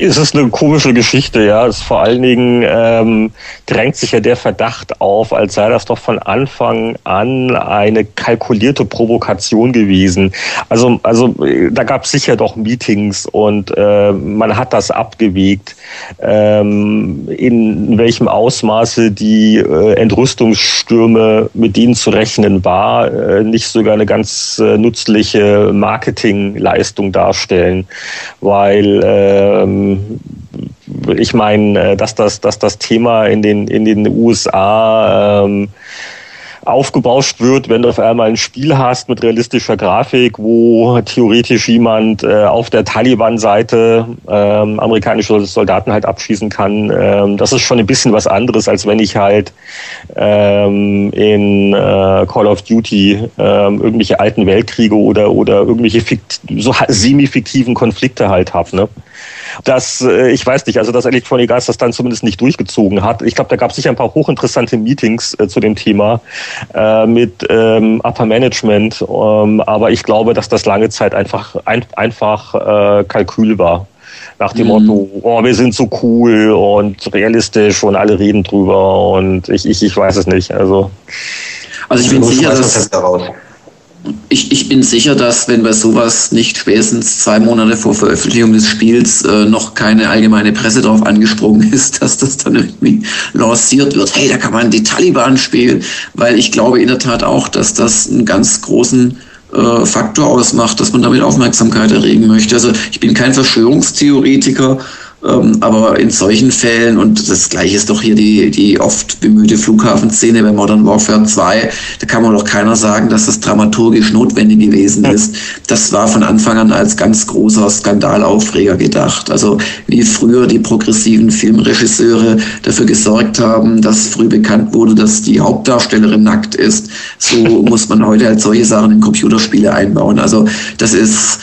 es ist eine komische Geschichte, ja. Es vor allen Dingen ähm, drängt sich ja der Verdacht auf, als sei das doch von Anfang an eine kalkulierte Provokation gewesen. Also, also da gab es sicher doch Meetings und äh, man hat das abgewegt, ähm, in welchem Ausmaße die äh, Entrüstungsstürme, mit denen zu rechnen war, äh, nicht sogar eine ganz äh, nützliche Marketingleistung darstellen, weil ähm, ich meine, äh, dass das, dass das Thema in den, in den USA ähm, aufgebauscht wird, wenn du auf einmal ein Spiel hast mit realistischer Grafik, wo theoretisch jemand äh, auf der Taliban-Seite ähm, amerikanische Soldaten halt abschießen kann. Ähm, das ist schon ein bisschen was anderes, als wenn ich halt ähm, in äh, Call of Duty ähm, irgendwelche alten Weltkriege oder, oder irgendwelche fikt so semi-fiktiven Konflikte halt habe. Ne? Dass äh, ich weiß nicht, also dass Electronic Arts das dann zumindest nicht durchgezogen hat. Ich glaube, da gab es sicher ein paar hochinteressante Meetings äh, zu dem Thema äh, mit ähm, Upper Management, ähm, aber ich glaube, dass das lange Zeit einfach ein, einfach äh, Kalkül war nach dem mhm. Motto, oh, wir sind so cool und realistisch und alle reden drüber und ich, ich, ich weiß es nicht. Also, also ich bin sicher, dass, ich, ich bin sicher, dass wenn bei sowas nicht spätestens zwei Monate vor Veröffentlichung des Spiels äh, noch keine allgemeine Presse darauf angesprungen ist, dass das dann irgendwie lanciert wird. Hey, da kann man die Taliban spielen, weil ich glaube in der Tat auch, dass das einen ganz großen äh, Faktor ausmacht, dass man damit Aufmerksamkeit erregen möchte. Also ich bin kein Verschwörungstheoretiker aber in solchen Fällen, und das gleiche ist doch hier die, die oft bemühte Flughafenszene bei Modern Warfare 2, da kann man doch keiner sagen, dass das dramaturgisch notwendig gewesen ist. Das war von Anfang an als ganz großer Skandalaufreger gedacht. Also wie früher die progressiven Filmregisseure dafür gesorgt haben, dass früh bekannt wurde, dass die Hauptdarstellerin nackt ist, so muss man heute halt solche Sachen in Computerspiele einbauen. Also das ist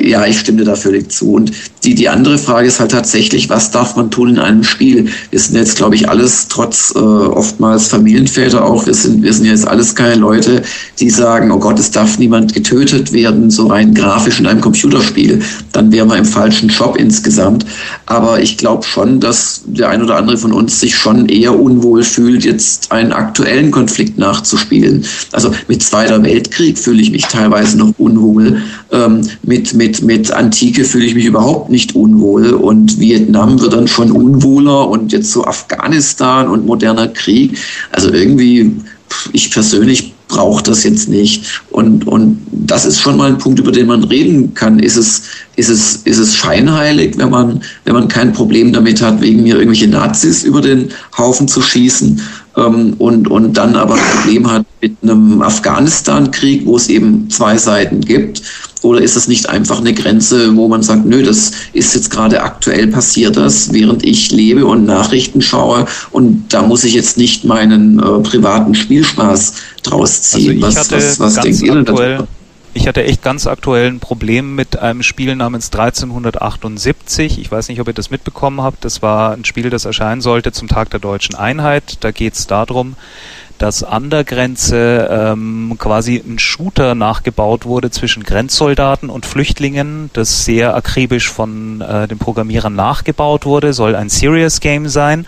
ja, ich stimme da völlig zu. Und die, die andere Frage ist halt tatsächlich, was darf man tun in einem Spiel? Wir sind jetzt, glaube ich, alles trotz äh, oftmals Familienväter auch, wir sind, wir sind jetzt alles keine Leute, die sagen, oh Gott, es darf niemand getötet werden, so rein grafisch in einem Computerspiel. Dann wären wir im falschen Job insgesamt. Aber ich glaube schon, dass der ein oder andere von uns sich schon eher unwohl fühlt, jetzt einen aktuellen Konflikt nachzuspielen. Also mit Zweiter Weltkrieg fühle ich mich teilweise noch unwohl. Ähm, mit, mit, mit Antike fühle ich mich überhaupt nicht unwohl und Vietnam wird dann schon unwohler und jetzt so Afghanistan und moderner Krieg. Also irgendwie, ich persönlich brauche das jetzt nicht. Und, und das ist schon mal ein Punkt, über den man reden kann. Ist es, ist es, ist es scheinheilig, wenn man, wenn man kein Problem damit hat, wegen mir irgendwelche Nazis über den Haufen zu schießen? Ähm, und, und dann aber ein Problem hat mit einem Afghanistan-Krieg, wo es eben zwei Seiten gibt? Oder ist es nicht einfach eine Grenze, wo man sagt, nö, das ist jetzt gerade aktuell passiert das, während ich lebe und Nachrichten schaue und da muss ich jetzt nicht meinen äh, privaten Spielspaß draus ziehen. Also was, was, was denkt ihr denn dazu? Ich hatte echt ganz aktuell ein Problem mit einem Spiel namens 1378. Ich weiß nicht, ob ihr das mitbekommen habt. Das war ein Spiel, das erscheinen sollte zum Tag der deutschen Einheit. Da geht es darum, dass an der Grenze ähm, quasi ein Shooter nachgebaut wurde zwischen Grenzsoldaten und Flüchtlingen, das sehr akribisch von äh, den Programmierern nachgebaut wurde, soll ein Serious Game sein.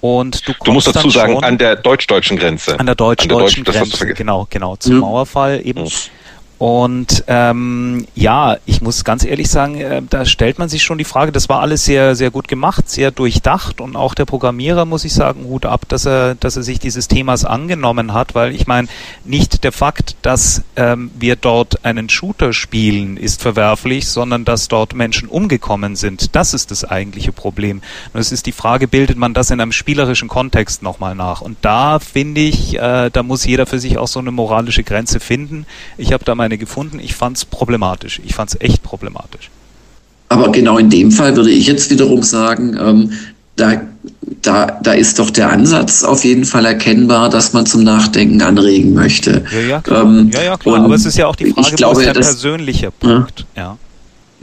Und du, du musst dazu sagen, an der deutsch-deutschen Grenze. An der deutsch-deutschen Grenze, genau, genau, zum mhm. Mauerfall eben. Mhm. Und ähm, ja, ich muss ganz ehrlich sagen, äh, da stellt man sich schon die Frage, das war alles sehr, sehr gut gemacht, sehr durchdacht und auch der Programmierer, muss ich sagen, Hut ab, dass er, dass er sich dieses Themas angenommen hat, weil ich meine, nicht der Fakt, dass ähm, wir dort einen Shooter spielen, ist verwerflich, sondern dass dort Menschen umgekommen sind. Das ist das eigentliche Problem. Und es ist die Frage, bildet man das in einem spielerischen Kontext nochmal nach? Und da finde ich, äh, da muss jeder für sich auch so eine moralische Grenze finden. Ich habe da meine gefunden. Ich fand es problematisch. Ich fand es echt problematisch. Aber genau in dem Fall würde ich jetzt wiederum sagen, ähm, da, da, da ist doch der Ansatz auf jeden Fall erkennbar, dass man zum Nachdenken anregen möchte. Ja, ja, klar. Ähm, ja, ja, klar. Aber es ist ja auch die Frage, ich glaube, wo ist der persönliche Punkt? Ja.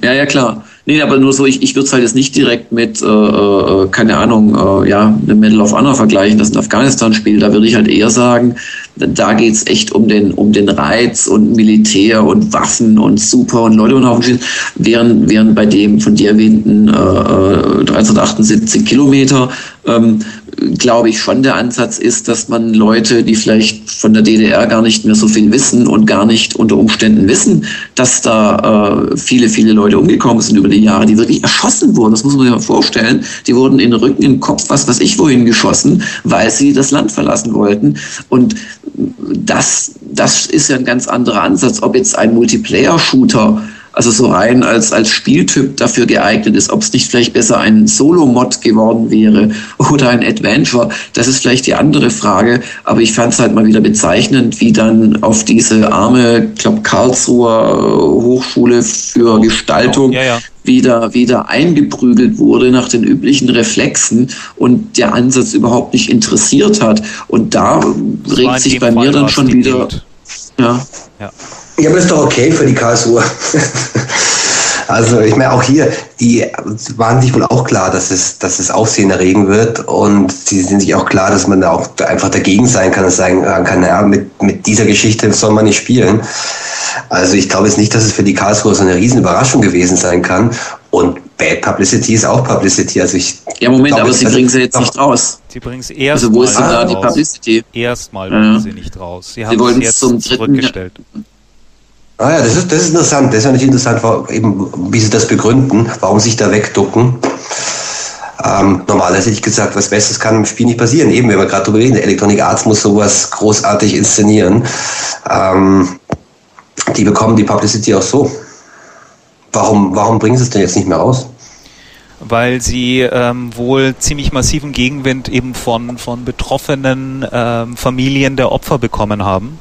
ja, ja, klar. Nee, aber nur so, ich, ich würde es halt jetzt nicht direkt mit, äh, äh, keine Ahnung, äh, ja, einem Medal of Honor vergleichen, das ein Afghanistan-Spiel. Da würde ich halt eher sagen, da geht's echt um den, um den Reiz und Militär und Waffen und Super und Leute und Haufen schießen, während, während bei dem von dir erwähnten äh, 378 äh, Kilometer ähm, glaube ich, schon der Ansatz ist, dass man Leute, die vielleicht von der DDR gar nicht mehr so viel wissen und gar nicht unter Umständen wissen, dass da äh, viele, viele Leute umgekommen sind über die Jahre, die wirklich erschossen wurden. Das muss man sich mal vorstellen. Die wurden in den Rücken, im Kopf, was weiß ich wohin geschossen, weil sie das Land verlassen wollten. Und das, das ist ja ein ganz anderer Ansatz. Ob jetzt ein Multiplayer-Shooter also so rein als, als Spieltyp dafür geeignet ist, ob es nicht vielleicht besser ein Solo-Mod geworden wäre oder ein Adventure, das ist vielleicht die andere Frage. Aber ich fand es halt mal wieder bezeichnend, wie dann auf diese arme, ich glaube, Karlsruher Hochschule für Gestaltung ja, ja. Wieder, wieder eingeprügelt wurde nach den üblichen Reflexen und der Ansatz überhaupt nicht interessiert hat. Und da regt sich bei mir dann schon wieder. Ja. ja. Ja, aber das ist doch okay für die Karlsruhe. also ich meine, auch hier, die waren sich wohl auch klar, dass es, dass es Aufsehen erregen wird und sie sind sich auch klar, dass man da auch einfach dagegen sein kann und sagen kann, naja, mit, mit dieser Geschichte soll man nicht spielen. Also ich glaube jetzt nicht, dass es für die Karlsruhe so eine Riesenüberraschung gewesen sein kann. Und Bad Publicity ist auch Publicity. Also ich ja, Moment, glaube, aber sie bringen sie jetzt nicht raus. Sie bringen es erst Also wo ist denn da die Publicity? Erstmal bringen ja. sie nicht raus. Sie, sie haben es jetzt zum zurückgestellt. Dritten, Ah ja, das ist, das ist interessant. Das ist nicht interessant, eben, wie sie das begründen, warum sich da wegducken. Ähm, normalerweise hätte ich gesagt, was Besseres kann im Spiel nicht passieren. Eben, wenn wir gerade darüber reden, Electronic Arts muss sowas großartig inszenieren. Ähm, die bekommen die Publicity auch so. Warum, warum bringen sie es denn jetzt nicht mehr raus? weil sie ähm, wohl ziemlich massiven Gegenwind eben von, von betroffenen ähm, Familien der Opfer bekommen haben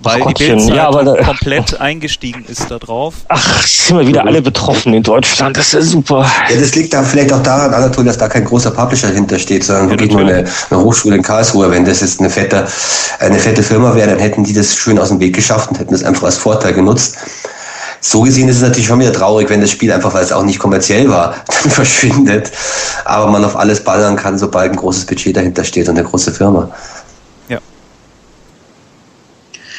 weil Ach, die Bildzeitung ja, aber komplett eingestiegen ist da drauf. Ach, sind wir wieder alle betroffen in Deutschland, das ist ja super. Ja, das liegt dann vielleicht auch daran, Anatol, dass da kein großer Publisher hintersteht, sondern ja, wirklich nur eine, eine, Hochschule in Karlsruhe. Wenn das jetzt eine fette, eine fette Firma wäre, dann hätten die das schön aus dem Weg geschafft und hätten das einfach als Vorteil genutzt. So gesehen ist es natürlich schon wieder traurig, wenn das Spiel einfach, weil es auch nicht kommerziell war, dann verschwindet. Aber man auf alles ballern kann, sobald ein großes Budget dahinter steht und eine große Firma.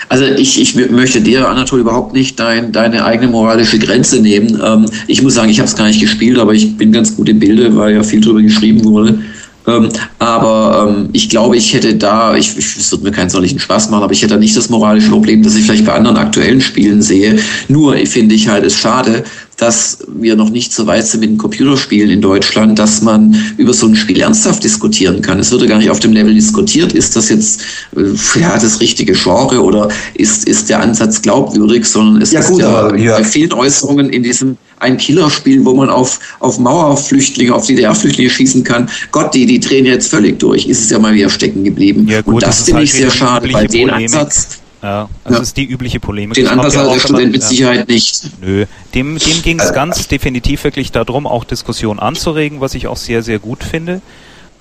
Also ich, ich möchte dir, Anatol, überhaupt nicht dein, deine eigene moralische Grenze nehmen. Ähm, ich muss sagen, ich habe es gar nicht gespielt, aber ich bin ganz gut im Bilde, weil ja viel drüber geschrieben wurde. Ähm, aber ähm, ich glaube, ich hätte da, ich, ich, es wird mir keinen solchen Spaß machen, aber ich hätte da nicht das moralische Problem, das ich vielleicht bei anderen aktuellen Spielen sehe. Nur finde ich halt es schade, dass wir noch nicht so weit sind mit den Computerspielen in Deutschland, dass man über so ein Spiel ernsthaft diskutieren kann. Es würde gar nicht auf dem Level diskutiert, ist das jetzt äh, ja, das richtige Genre oder ist, ist der Ansatz glaubwürdig, sondern es ja, ist gut, ja, ja. bei vielen Äußerungen in diesem ein Killerspiel, wo man auf, auf Mauerflüchtlinge, auf DDR-Flüchtlinge schießen kann. Gott, die, die drehen jetzt völlig durch. Ist es ja mal wieder stecken geblieben. Ja, gut, Und das, das finde halt ich sehr schade, weil den Ansatz ja, das ja. ist die übliche Polemik. Den Ansatz hat der Student mit Sicherheit nicht. Nö, dem, dem ging es ganz definitiv wirklich darum, auch Diskussionen anzuregen, was ich auch sehr, sehr gut finde.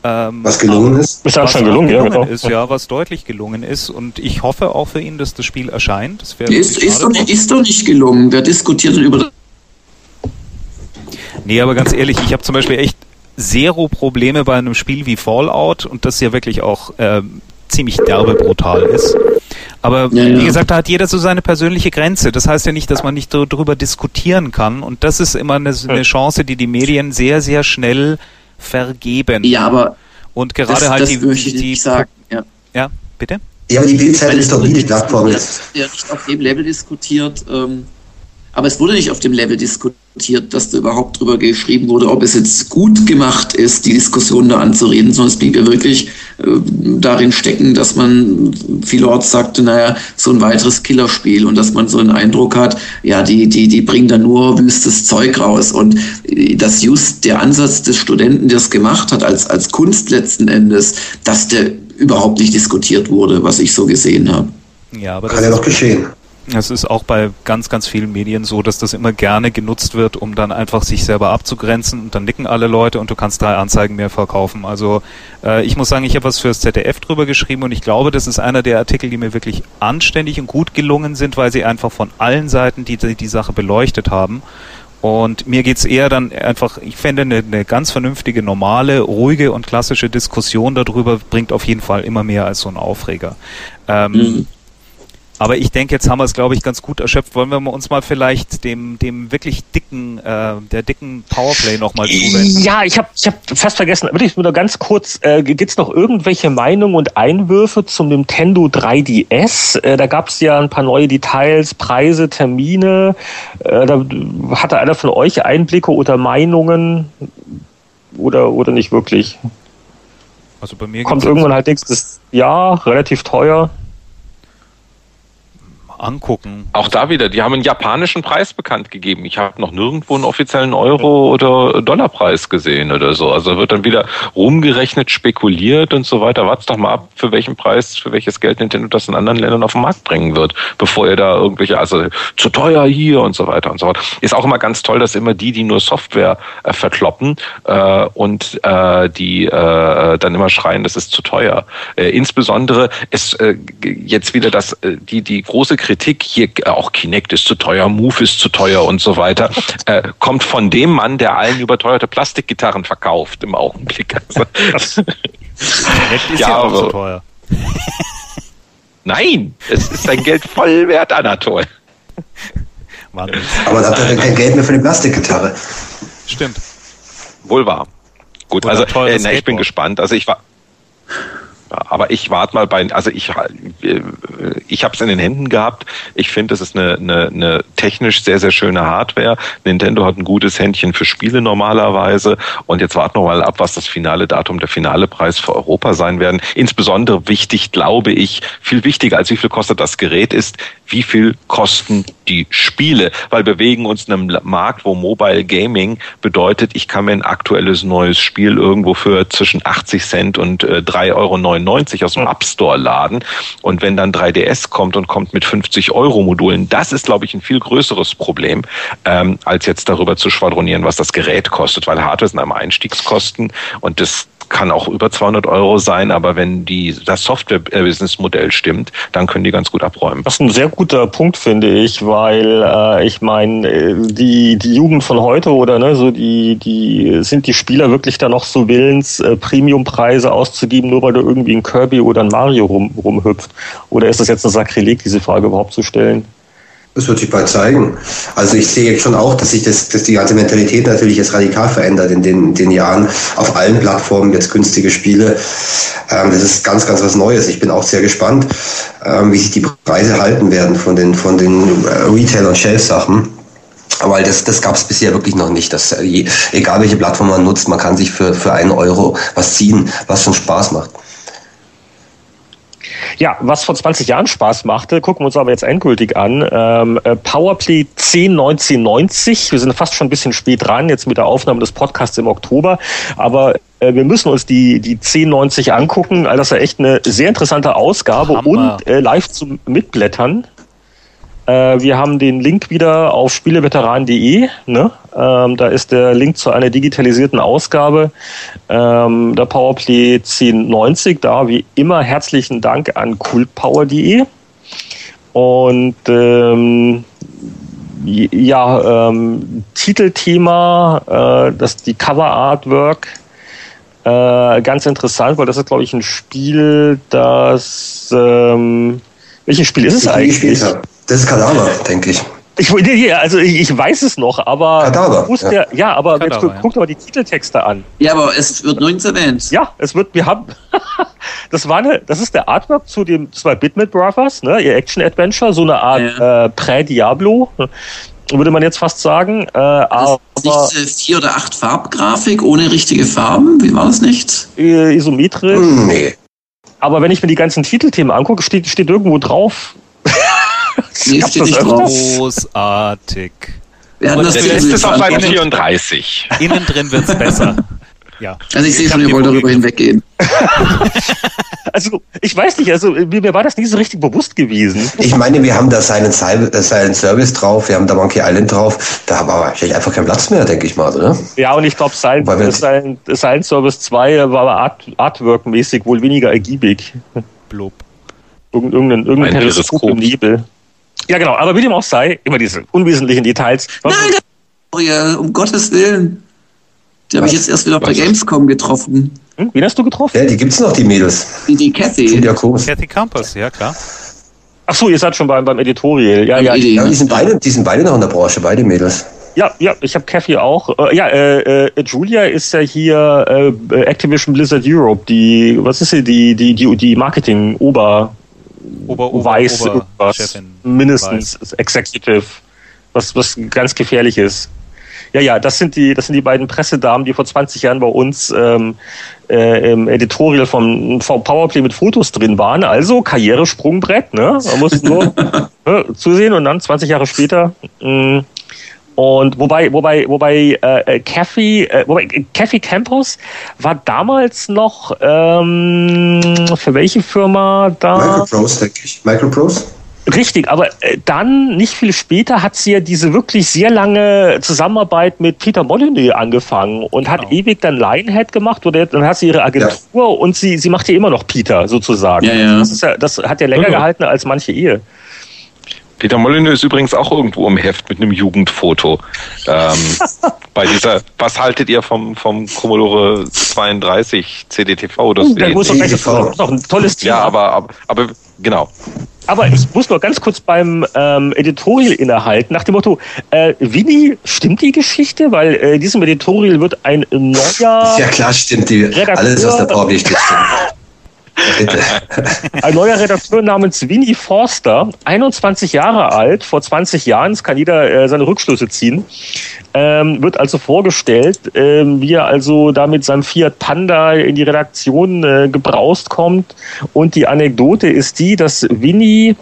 Ähm, was gelungen ist? Ist was schon gelungen, gelungen ja, genau. ist, ja, was deutlich gelungen ist. Und ich hoffe auch für ihn, dass das Spiel erscheint. Das ist, ist, doch nicht, ist doch nicht gelungen. Wer diskutiert denn über Nee, aber ganz ehrlich, ich habe zum Beispiel echt zero Probleme bei einem Spiel wie Fallout und das ja wirklich auch ähm, ziemlich derbe brutal ist. Aber ja, ja. wie gesagt, da hat jeder so seine persönliche Grenze. Das heißt ja nicht, dass man nicht darüber diskutieren kann. Und das ist immer eine, eine Chance, die die Medien sehr, sehr schnell vergeben. Ja, aber und gerade das, halt das die, möchte ich die, sagen. Ja. ja, bitte. Ja, aber die Bildzeitung ist doch nie die Plattform jetzt. Ja, nicht auf dem Level diskutiert. Ähm, aber es wurde nicht auf dem Level diskutiert, dass da überhaupt drüber geschrieben wurde, ob es jetzt gut gemacht ist, die Diskussion da anzureden, sondern es blieb ja wirklich äh, darin stecken, dass man vielerorts sagte, naja, so ein weiteres Killerspiel und dass man so einen Eindruck hat, ja, die, die, die bringen da nur wüstes Zeug raus. Und äh, dass just der Ansatz des Studenten, der es gemacht hat, als, als Kunst letzten Endes, dass der überhaupt nicht diskutiert wurde, was ich so gesehen habe. Ja, aber Kann ja doch geschehen. Es ist auch bei ganz, ganz vielen Medien so, dass das immer gerne genutzt wird, um dann einfach sich selber abzugrenzen und dann nicken alle Leute und du kannst drei Anzeigen mehr verkaufen. Also äh, ich muss sagen, ich habe was fürs ZDF drüber geschrieben und ich glaube, das ist einer der Artikel, die mir wirklich anständig und gut gelungen sind, weil sie einfach von allen Seiten die, die, die Sache beleuchtet haben. Und mir geht's eher dann einfach, ich fände eine, eine ganz vernünftige, normale, ruhige und klassische Diskussion darüber bringt auf jeden Fall immer mehr als so ein Aufreger. Ähm, mhm. Aber ich denke, jetzt haben wir es, glaube ich, ganz gut erschöpft. Wollen wir uns mal vielleicht dem, dem wirklich dicken, äh, der dicken Powerplay nochmal zuwenden? Ja, ich habe ich hab fast vergessen, wirklich nur ganz kurz, äh, gibt es noch irgendwelche Meinungen und Einwürfe zum Nintendo 3DS? Äh, da gab es ja ein paar neue Details, Preise, Termine. Äh, da hatte einer von euch Einblicke oder Meinungen oder, oder nicht wirklich? Also bei mir kommt irgendwann halt nächstes Jahr, relativ teuer angucken. Auch da wieder, die haben einen japanischen Preis bekannt gegeben. Ich habe noch nirgendwo einen offiziellen Euro- oder Dollarpreis gesehen oder so. Also wird dann wieder rumgerechnet, spekuliert und so weiter. Wart's doch mal ab, für welchen Preis, für welches Geld Nintendo das in anderen Ländern auf den Markt bringen wird, bevor ihr da irgendwelche, also zu teuer hier und so weiter und so fort. Ist auch immer ganz toll, dass immer die, die nur Software äh, verkloppen äh, und äh, die äh, dann immer schreien, das ist zu teuer. Äh, insbesondere ist äh, jetzt wieder das, äh, die, die große Kritik, hier äh, auch Kinect ist zu teuer, Move ist zu teuer und so weiter, äh, kommt von dem Mann, der allen überteuerte Plastikgitarren verkauft im Augenblick. Also, Kinect ist ja, ja auch so teuer. Nein, es ist sein Geld voll wert, Anatol. Aber da hat er kein Geld mehr für die Plastikgitarre. Stimmt. Wohl wahr. Gut, Oder also äh, na, ich bin gespannt. Also ich war aber ich warte mal bei, also ich, äh, ich habe es in den Händen gehabt. Ich finde, es ist eine, eine, eine technisch sehr, sehr schöne Hardware. Nintendo hat ein gutes Händchen für Spiele normalerweise. Und jetzt warten wir mal ab, was das finale Datum, der finale Preis für Europa sein werden. Insbesondere wichtig, glaube ich, viel wichtiger als wie viel kostet das Gerät ist, wie viel kosten die Spiele? Weil wir bewegen uns in einem Markt, wo Mobile Gaming bedeutet, ich kann mir ein aktuelles neues Spiel irgendwo für zwischen 80 Cent und äh, 3,99 Euro aus dem App Store laden. Und wenn dann 3DS kommt und kommt mit 50 Euro Modulen, das ist, glaube ich, ein viel größeres Problem, ähm, als jetzt darüber zu schwadronieren, was das Gerät kostet, weil Hardware sind einmal Einstiegskosten und das kann auch über 200 Euro sein, aber wenn die, das Software-Business-Modell stimmt, dann können die ganz gut abräumen. Das ist ein sehr guter Punkt, finde ich, weil äh, ich meine, äh, die, die Jugend von heute oder ne, so die, die sind die Spieler wirklich da noch so willens, äh, Premiumpreise auszugeben, nur weil du irgendwie ein Kirby oder ein Mario rum, rumhüpft? Oder ist das jetzt ein Sakrileg, diese Frage überhaupt zu stellen? Das wird sich bald zeigen. Also ich sehe jetzt schon auch, dass sich das, dass die ganze Mentalität natürlich jetzt radikal verändert in den, den Jahren. Auf allen Plattformen jetzt günstige Spiele. Ähm, das ist ganz, ganz was Neues. Ich bin auch sehr gespannt, ähm, wie sich die Preise halten werden von den, von den äh, Retail- und Shelf-Sachen. Weil das, das gab es bisher wirklich noch nicht. Dass, äh, egal welche Plattform man nutzt, man kann sich für, für einen Euro was ziehen, was schon Spaß macht. Ja, was vor 20 Jahren Spaß machte, gucken wir uns aber jetzt endgültig an. Ähm, äh, Powerplay 10 1990. Wir sind fast schon ein bisschen spät dran, jetzt mit der Aufnahme des Podcasts im Oktober. Aber äh, wir müssen uns die, die 1090 angucken. Also das ist ja echt eine sehr interessante Ausgabe Hammer. und äh, live zum Mitblättern. Äh, wir haben den Link wieder auf spieleveteran.de. Ne? Ähm, da ist der Link zu einer digitalisierten Ausgabe ähm, der Powerplay 1090. Da wie immer herzlichen Dank an cultpower.de. Und ähm, ja, ähm, Titelthema, äh, das die Cover Artwork, äh, ganz interessant, weil das ist, glaube ich, ein Spiel, das ähm, welches Spiel ist es eigentlich? Das ist Kadama, denke ich. Ich, nee, also ich, ich, weiß es noch, aber Kadaver, ja. Der, ja, aber Kadaver, jetzt, ja. guck doch mal die Titeltexte an. Ja, aber es wird nirgends erwähnt. Ja, es wird, wir haben, das war eine, das ist der Artwork zu dem zwei Bitmit Brothers, ne, ihr Action Adventure, so eine Art ja. äh, Prä-Diablo, würde man jetzt fast sagen. Äh, aber nicht äh, vier oder acht Farbgrafik ohne richtige Farben, wie war das nicht? Äh, isometrisch. Hm, nee. Aber wenn ich mir die ganzen Titelthemen angucke, steht, steht irgendwo drauf, Nee, steht nicht drauf. Großartig. Wir hatten das der Test ist auf Seite 34. Innen drin wird es besser. Ja. Also ich sehe schon, ihr wollt darüber hinweggehen. also ich weiß nicht, also mir war das nie so richtig bewusst gewesen. Ich meine, wir haben da seinen Silent Service drauf, wir haben da Monkey Island drauf, da war wahrscheinlich einfach kein Platz mehr, denke ich mal, oder? Ja, und ich glaube, Silent, Silent, Silent Service 2 war Art, Artwork-mäßig wohl weniger ergiebig. Blob. Irgendein, irgendein Teleskop im Nebel. Ja, genau, aber wie dem auch sei, immer diese unwesentlichen Details. Nein, Gabriel, um Gottes Willen. Die habe ich jetzt erst wieder bei Gamescom getroffen. Hm? Wen hast du getroffen? Ja, die gibt's noch, die Mädels. Die, die Cathy. Die Cathy Campus, ja klar. Ach so, ihr seid schon beim, beim Editorial. Ja, ja, ja, die sind beide, die sind beide noch in der Branche, beide Mädels. Ja, ja, ich habe Kathy auch. Äh, ja, äh, äh, Julia ist ja hier äh, Activision Blizzard Europe, die, was ist sie, die, die, die, die Marketing-Ober, Ober, Ober, Weiß, Ober mindestens Weiß. Executive, was, was ganz gefährlich ist. Ja, ja, das sind die, das sind die beiden Pressedamen, die vor 20 Jahren bei uns ähm, äh, im Editorial vom Powerplay mit Fotos drin waren. Also Karrieresprungbrett, ne? Man muss nur ne, zusehen und dann 20 Jahre später mh, mm, und wobei, wobei, wobei äh, Kathy, äh, wobei Kathy Campos war damals noch ähm, für welche Firma da? Microprose, denke ich. Microprose? Richtig, aber äh, dann, nicht viel später, hat sie ja diese wirklich sehr lange Zusammenarbeit mit Peter Molyneux angefangen und genau. hat ewig dann Lionhead gemacht oder dann hat sie ihre Agentur ja. und sie, sie macht ja immer noch Peter sozusagen. Ja, ja. Das, ja, das hat ja länger gehalten als manche Ehe. Peter Molyneux ist übrigens auch irgendwo im Heft mit einem Jugendfoto. Ähm, bei dieser, was haltet ihr vom, vom Commodore 32 CDTV? Das uh, muss doch gleich das ist doch ein tolles Thema. Ja, aber, aber, aber genau. Aber ich muss noch ganz kurz beim ähm, Editorial innehalten, nach dem Motto, äh, Winnie, stimmt die Geschichte? Weil äh, in diesem Editorial wird ein neuer... Ja klar, stimmt die. Redakteur, Alles, was der Power stimmt. Ein neuer Redakteur namens Winnie Forster, 21 Jahre alt, vor 20 Jahren, das kann jeder äh, seine Rückschlüsse ziehen, ähm, wird also vorgestellt, ähm, wie er also da mit seinem Fiat Panda in die Redaktion äh, gebraust kommt. Und die Anekdote ist die, dass Winnie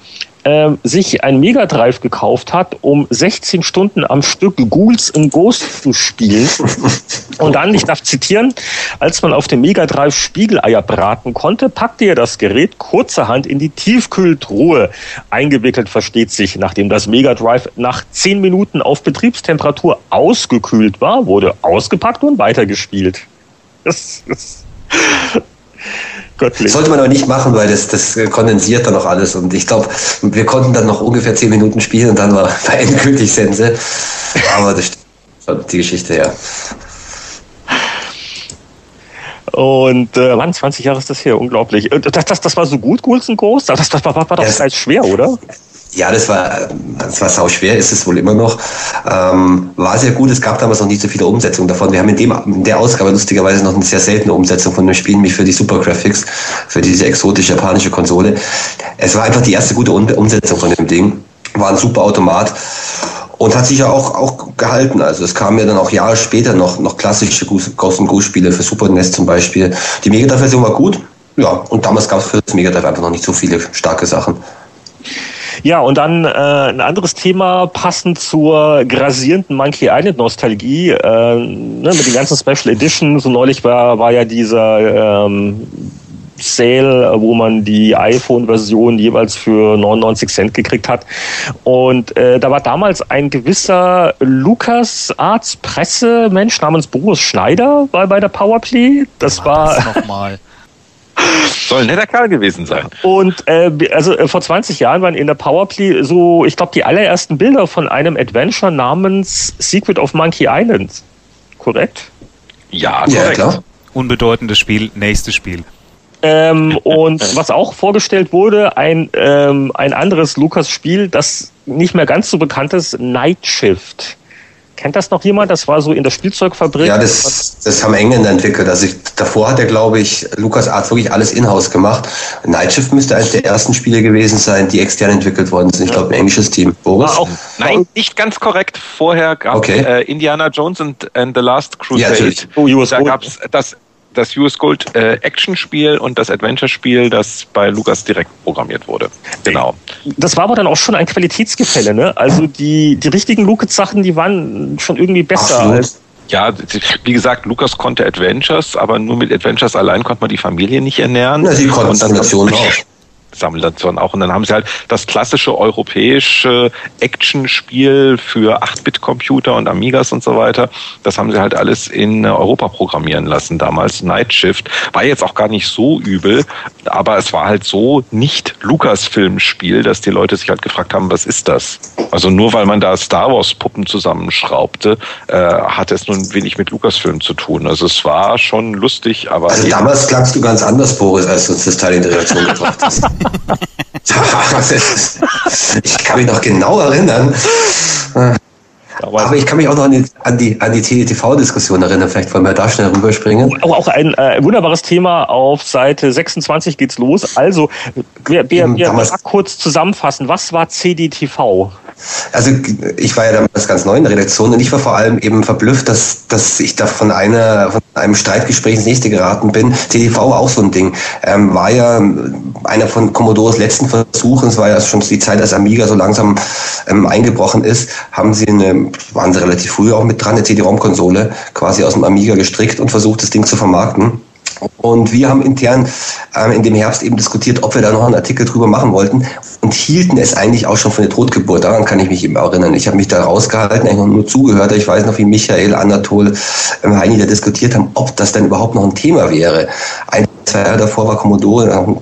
äh, sich ein Mega Drive gekauft hat, um 16 Stunden am Stück Ghouls and Ghosts zu spielen. Und dann, ich darf zitieren, als man auf dem Mega Drive Spiegeleier braten konnte, packte er das Gerät kurzerhand in die Tiefkühltruhe. Eingewickelt versteht sich, nachdem das Mega Drive nach 10 Minuten auf Betriebstemperatur ausgekühlt war, wurde ausgepackt und weitergespielt. Das, das Göttlich. Sollte man aber nicht machen, weil das, das kondensiert dann noch alles. Und ich glaube, wir konnten dann noch ungefähr zehn Minuten spielen und dann war, war endgültig Sense. Aber das stimmt die Geschichte her. Und äh, Mann, 20 Jahre ist das hier, unglaublich. Das, das, das war so gut, Ghouls Groß? Das, das, das war, war doch ja, schwer, oder? Ja, das war, das war sau schwer, ist es wohl immer noch. Ähm, war sehr gut, es gab damals noch nicht so viele Umsetzungen davon. Wir haben in, dem, in der Ausgabe lustigerweise noch eine sehr seltene Umsetzung von dem Spiel, nämlich für die Super Graphics, für diese exotische japanische Konsole. Es war einfach die erste gute Umsetzung von dem Ding. War ein super Automat und hat sich ja auch, auch gehalten. Also es kamen ja dann auch Jahre später noch, noch klassische Ghost Go Spiele für Super NES zum Beispiel. Die Mega Version war gut, ja, und damals gab es für das Mega einfach noch nicht so viele starke Sachen. Ja, und dann äh, ein anderes Thema, passend zur grasierenden Monkey Island Nostalgie, äh, ne, mit den ganzen Special Editions. So neulich war, war ja dieser ähm, Sale, wo man die iPhone-Version jeweils für 99 Cent gekriegt hat. Und äh, da war damals ein gewisser Lukas Arts Pressemensch namens Boris Schneider bei, bei der Powerplay. Das war. Das nochmal. Soll ein netter Kerl gewesen sein. Und äh, also äh, vor 20 Jahren waren in der Powerplay so, ich glaube, die allerersten Bilder von einem Adventure namens Secret of Monkey Island. Korrekt? Ja, korrekt. Ja, klar. Unbedeutendes Spiel, nächstes Spiel. Ähm, und was auch vorgestellt wurde, ein, ähm, ein anderes Lukas-Spiel, das nicht mehr ganz so bekannt ist, Night Shift. Kennt das noch jemand? Das war so in der Spielzeugfabrik. Ja, das, das haben Engländer entwickelt. Also ich, davor hat er, glaube ich, Lukas Art wirklich alles in-house gemacht. Night Shift müsste eines der ersten Spiele gewesen sein, die extern entwickelt worden sind. Ich glaube, ein englisches Team. Boris? Auch, nein, nicht ganz korrekt. Vorher gab es okay. äh, Indiana Jones and, and the Last Crusade. Ja, oh, da gab es das das US Gold äh, Action-Spiel und das Adventure-Spiel, das bei Lukas direkt programmiert wurde. Genau. Das war aber dann auch schon ein Qualitätsgefälle, ne? Also die, die richtigen Lucas-Sachen, die waren schon irgendwie besser Absolut. als ja, wie gesagt, Lukas konnte Adventures, aber nur mit Adventures allein konnte man die Familie nicht ernähren. Ja, die Konstellation auch. Sammelstation auch. Und dann haben sie halt das klassische europäische Action-Spiel für 8-Bit-Computer und Amigas und so weiter. Das haben sie halt alles in Europa programmieren lassen damals. Night Shift war jetzt auch gar nicht so übel, aber es war halt so nicht Lukas-Film-Spiel, dass die Leute sich halt gefragt haben, was ist das? Also nur weil man da Star Wars-Puppen zusammenschraubte, äh, hatte es nun wenig mit Lukas-Film zu tun. Also es war schon lustig, aber. Also damals klangst du ganz anders, Boris, als du uns das Teil in die Reaktion gebracht hast. ich kann mich noch genau erinnern. Aber ich kann mich auch noch an die, an die, an die TTV-Diskussion erinnern. Vielleicht wollen wir da schnell rüberspringen. Auch, auch ein äh, wunderbares Thema. Auf Seite 26 geht's los. Also, wir, wir, wir, wir kurz zusammenfassen. Was war CDTV? Also ich war ja damals ganz neu in der Redaktion und ich war vor allem eben verblüfft, dass, dass ich da von, einer, von einem Streitgespräch ins nächste geraten bin. TTV auch so ein Ding. Ähm, war ja einer von Commodores letzten Versuchen, es war ja schon die Zeit, als Amiga so langsam ähm, eingebrochen ist, haben sie eine, waren sie relativ früh auch mit dran, eine CD-ROM-Konsole quasi aus dem Amiga gestrickt und versucht, das Ding zu vermarkten. Und wir haben intern ähm, in dem Herbst eben diskutiert, ob wir da noch einen Artikel drüber machen wollten und hielten es eigentlich auch schon für eine Totgeburt. Daran kann ich mich eben erinnern. Ich habe mich da rausgehalten, eigentlich nur zugehört. Ich weiß noch, wie Michael, Anatol, ähm, Heini da diskutiert haben, ob das dann überhaupt noch ein Thema wäre. Ein, zwei Jahre davor war Commodore ähm,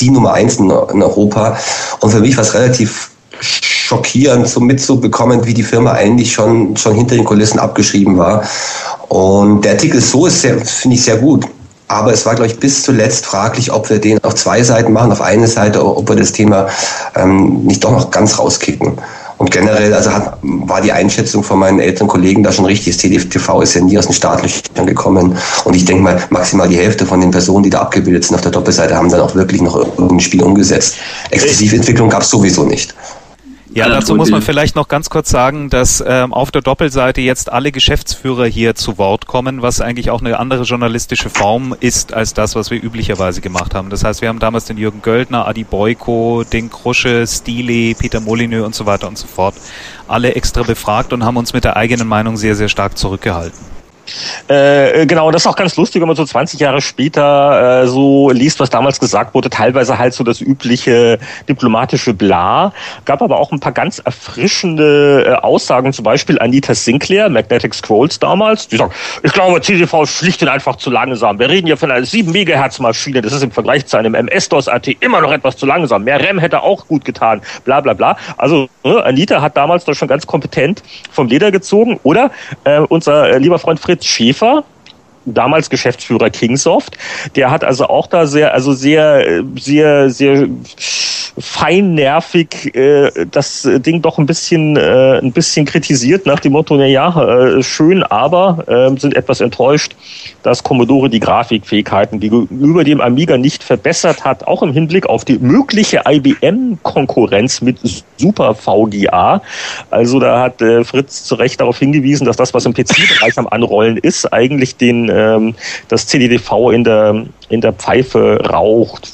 die Nummer eins in, in Europa. Und für mich war es relativ schockierend, so mitzubekommen, wie die Firma eigentlich schon, schon hinter den Kulissen abgeschrieben war. Und der Artikel so ist, finde ich, sehr gut. Aber es war, glaube ich, bis zuletzt fraglich, ob wir den auf zwei Seiten machen. Auf eine Seite, ob wir das Thema ähm, nicht doch noch ganz rauskicken. Und generell, also hat, war die Einschätzung von meinen älteren Kollegen da schon richtig. Das TDTV ist ja nie aus den Staatlichen gekommen. Und ich denke mal, maximal die Hälfte von den Personen, die da abgebildet sind auf der Doppelseite, haben dann auch wirklich noch irgendein Spiel umgesetzt. Exklusiventwicklung gab es sowieso nicht. Ja, dazu muss man vielleicht noch ganz kurz sagen, dass ähm, auf der Doppelseite jetzt alle Geschäftsführer hier zu Wort kommen, was eigentlich auch eine andere journalistische Form ist als das, was wir üblicherweise gemacht haben. Das heißt, wir haben damals den Jürgen Göldner, Adi Boyko, den Krusche, Stile, Peter Molyneux und so weiter und so fort alle extra befragt und haben uns mit der eigenen Meinung sehr, sehr stark zurückgehalten. Äh, genau, das ist auch ganz lustig, wenn man so 20 Jahre später äh, so liest, was damals gesagt wurde. Teilweise halt so das übliche diplomatische Bla. Gab aber auch ein paar ganz erfrischende äh, Aussagen, zum Beispiel Anita Sinclair, Magnetic Scrolls damals. Die sagt, ich glaube, CDV ist schlicht und einfach zu langsam. Wir reden hier von einer 7 Megahertz Maschine. Das ist im Vergleich zu einem MS-DOS AT immer noch etwas zu langsam. Mehr RAM hätte auch gut getan. Bla bla bla. Also äh, Anita hat damals doch schon ganz kompetent vom Leder gezogen. Oder äh, unser äh, lieber Freund Fritz Fritz Schäfer, damals Geschäftsführer Kingsoft, der hat also auch da sehr, also sehr, sehr, sehr feinnervig äh, das Ding doch ein bisschen, äh, ein bisschen kritisiert nach dem Motto, na ja, äh, schön, aber äh, sind etwas enttäuscht, dass Commodore die Grafikfähigkeiten gegenüber dem Amiga nicht verbessert hat, auch im Hinblick auf die mögliche IBM-Konkurrenz mit Super VGA. Also da hat äh, Fritz zu Recht darauf hingewiesen, dass das, was im PC-Bereich am Anrollen ist, eigentlich den, ähm, das CDDV in der, in der Pfeife raucht,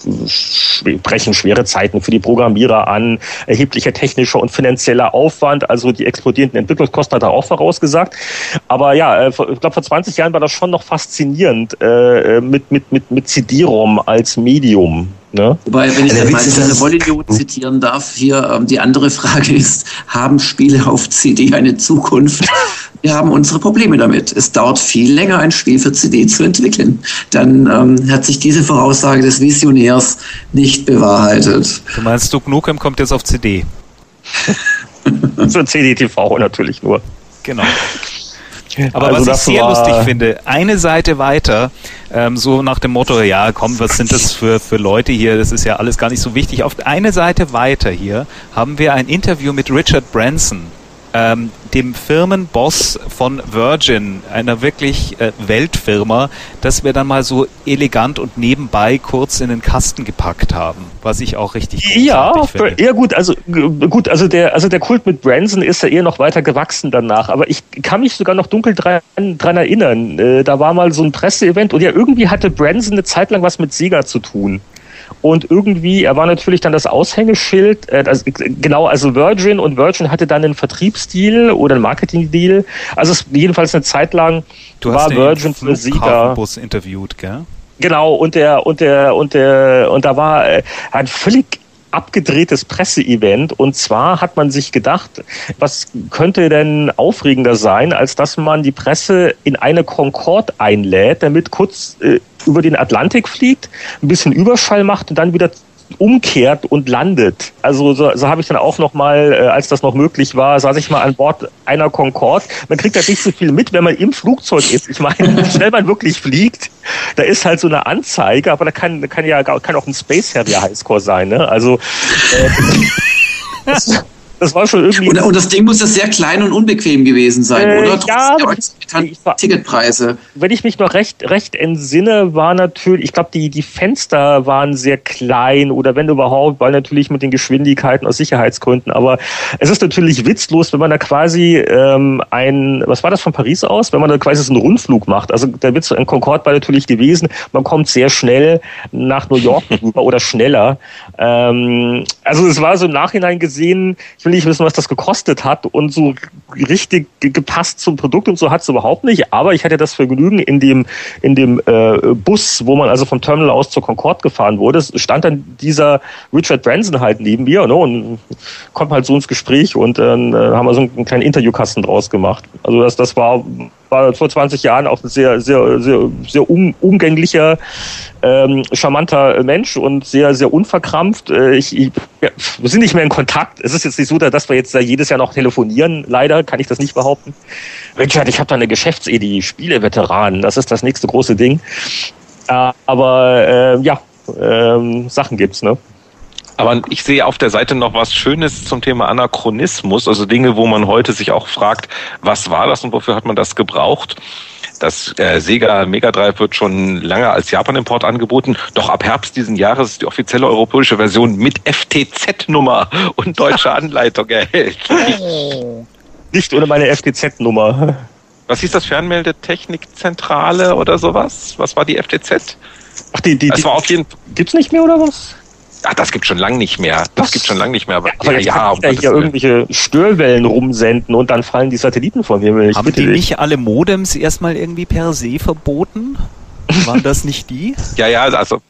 brechen schwere Zeiten für die Programmierer an, erheblicher technischer und finanzieller Aufwand, also die explodierenden Entwicklungskosten hat er auch vorausgesagt. Aber ja, äh, ich glaube, vor 20 Jahren war das schon noch faszinierend äh, mit, mit, mit, mit CD-ROM als Medium. Ne? Wobei, wenn ich ja, mal Herr Molyneux zitieren darf, hier ähm, die andere Frage ist, haben Spiele auf CD eine Zukunft? Wir haben unsere Probleme damit. Es dauert viel länger, ein Spiel für CD zu entwickeln. Dann ähm, hat sich diese Voraussage des Visionärs nicht bewahrheitet. Du meinst, Duke Nukem kommt jetzt auf CD? für CD-TV natürlich nur. Genau. Aber also was ich sehr lustig finde, eine Seite weiter Ähm, so nach dem Motto, ja, komm, was sind das für, für Leute hier? Das ist ja alles gar nicht so wichtig. Auf eine Seite weiter hier haben wir ein Interview mit Richard Branson ähm, dem Firmenboss von Virgin, einer wirklich äh, Weltfirma, das wir dann mal so elegant und nebenbei kurz in den Kasten gepackt haben, was ich auch richtig ja, finde. Ja, gut, also gut, also der, also der Kult mit Branson ist ja eher noch weiter gewachsen danach, aber ich kann mich sogar noch dunkel dran, dran erinnern. Äh, da war mal so ein Presseevent und ja, irgendwie hatte Branson eine Zeit lang was mit Sega zu tun. Und irgendwie, er war natürlich dann das Aushängeschild, äh, das, genau, also Virgin und Virgin hatte dann einen Vertriebsdeal oder einen Marketingdeal. Also es, jedenfalls eine Zeit lang du war Virgin für Sieger. Bus interviewt, gell? Genau, und der, und der, und der, und da war äh, ein völlig abgedrehtes Presseevent. Und zwar hat man sich gedacht, was könnte denn aufregender sein, als dass man die Presse in eine Concorde einlädt, damit kurz äh, über den Atlantik fliegt, ein bisschen Überschall macht und dann wieder umkehrt und landet. Also so, so habe ich dann auch noch mal, äh, als das noch möglich war, saß ich mal an Bord einer Concorde. Man kriegt halt nicht so viel mit, wenn man im Flugzeug ist. Ich meine, schnell man wirklich fliegt, da ist halt so eine Anzeige, aber da kann, kann ja kann auch ein Space Harrier Highscore sein. Ne? Also äh, das war schon irgendwie. Und, und, das Ding muss ja sehr klein und unbequem gewesen sein, äh, oder? Ja, ich, Ticketpreise. Wenn ich mich noch recht, recht entsinne, war natürlich, ich glaube, die, die Fenster waren sehr klein oder wenn überhaupt, weil natürlich mit den Geschwindigkeiten aus Sicherheitsgründen. Aber es ist natürlich witzlos, wenn man da quasi ähm, ein, was war das von Paris aus? Wenn man da quasi so einen Rundflug macht. Also der Witz in Concorde war natürlich gewesen, man kommt sehr schnell nach New York rüber oder schneller. Ähm, also es war so im Nachhinein gesehen, ich will will wissen, was das gekostet hat und so richtig gepasst zum Produkt und so hat es überhaupt nicht. Aber ich hatte das Vergnügen in dem, in dem äh, Bus, wo man also vom Terminal aus zur Concorde gefahren wurde, stand dann dieser Richard Branson halt neben mir ne, und kommt halt so ins Gespräch und dann äh, haben wir so einen kleinen Interviewkasten draus gemacht. Also das, das war war vor 20 Jahren auch ein sehr, sehr, sehr, sehr um, umgänglicher, ähm, charmanter Mensch und sehr, sehr unverkrampft. Äh, ich, ich, ja, wir sind nicht mehr in Kontakt. Es ist jetzt nicht so, dass wir jetzt jedes Jahr noch telefonieren. Leider kann ich das nicht behaupten. Richard, ich habe da eine Geschäftsidee, Spieleveteranen. Das ist das nächste große Ding. Äh, aber äh, ja, äh, Sachen gibt's, ne? Aber ich sehe auf der Seite noch was Schönes zum Thema Anachronismus, also Dinge, wo man heute sich auch fragt, was war das und wofür hat man das gebraucht? Das äh, Sega Mega Drive wird schon lange als Japan-Import angeboten, doch ab Herbst diesen Jahres ist die offizielle europäische Version mit FTZ-Nummer und deutscher Anleitung erhältlich. Nicht ohne meine FTZ-Nummer. Was hieß das Fernmeldetechnikzentrale oder sowas? Was war die FTZ? Ach, die, die, das war auf jeden Gibt's nicht mehr oder was? Ach, das gibt schon lange nicht mehr. Das gibt schon lange nicht mehr. Aber, ja, aber ja, ja, ja hier irgendwelche Störwellen rumsenden und dann fallen die Satelliten vom Himmel. Haben die nicht alle Modems erstmal irgendwie per se verboten? Waren das nicht die? ja, ja, also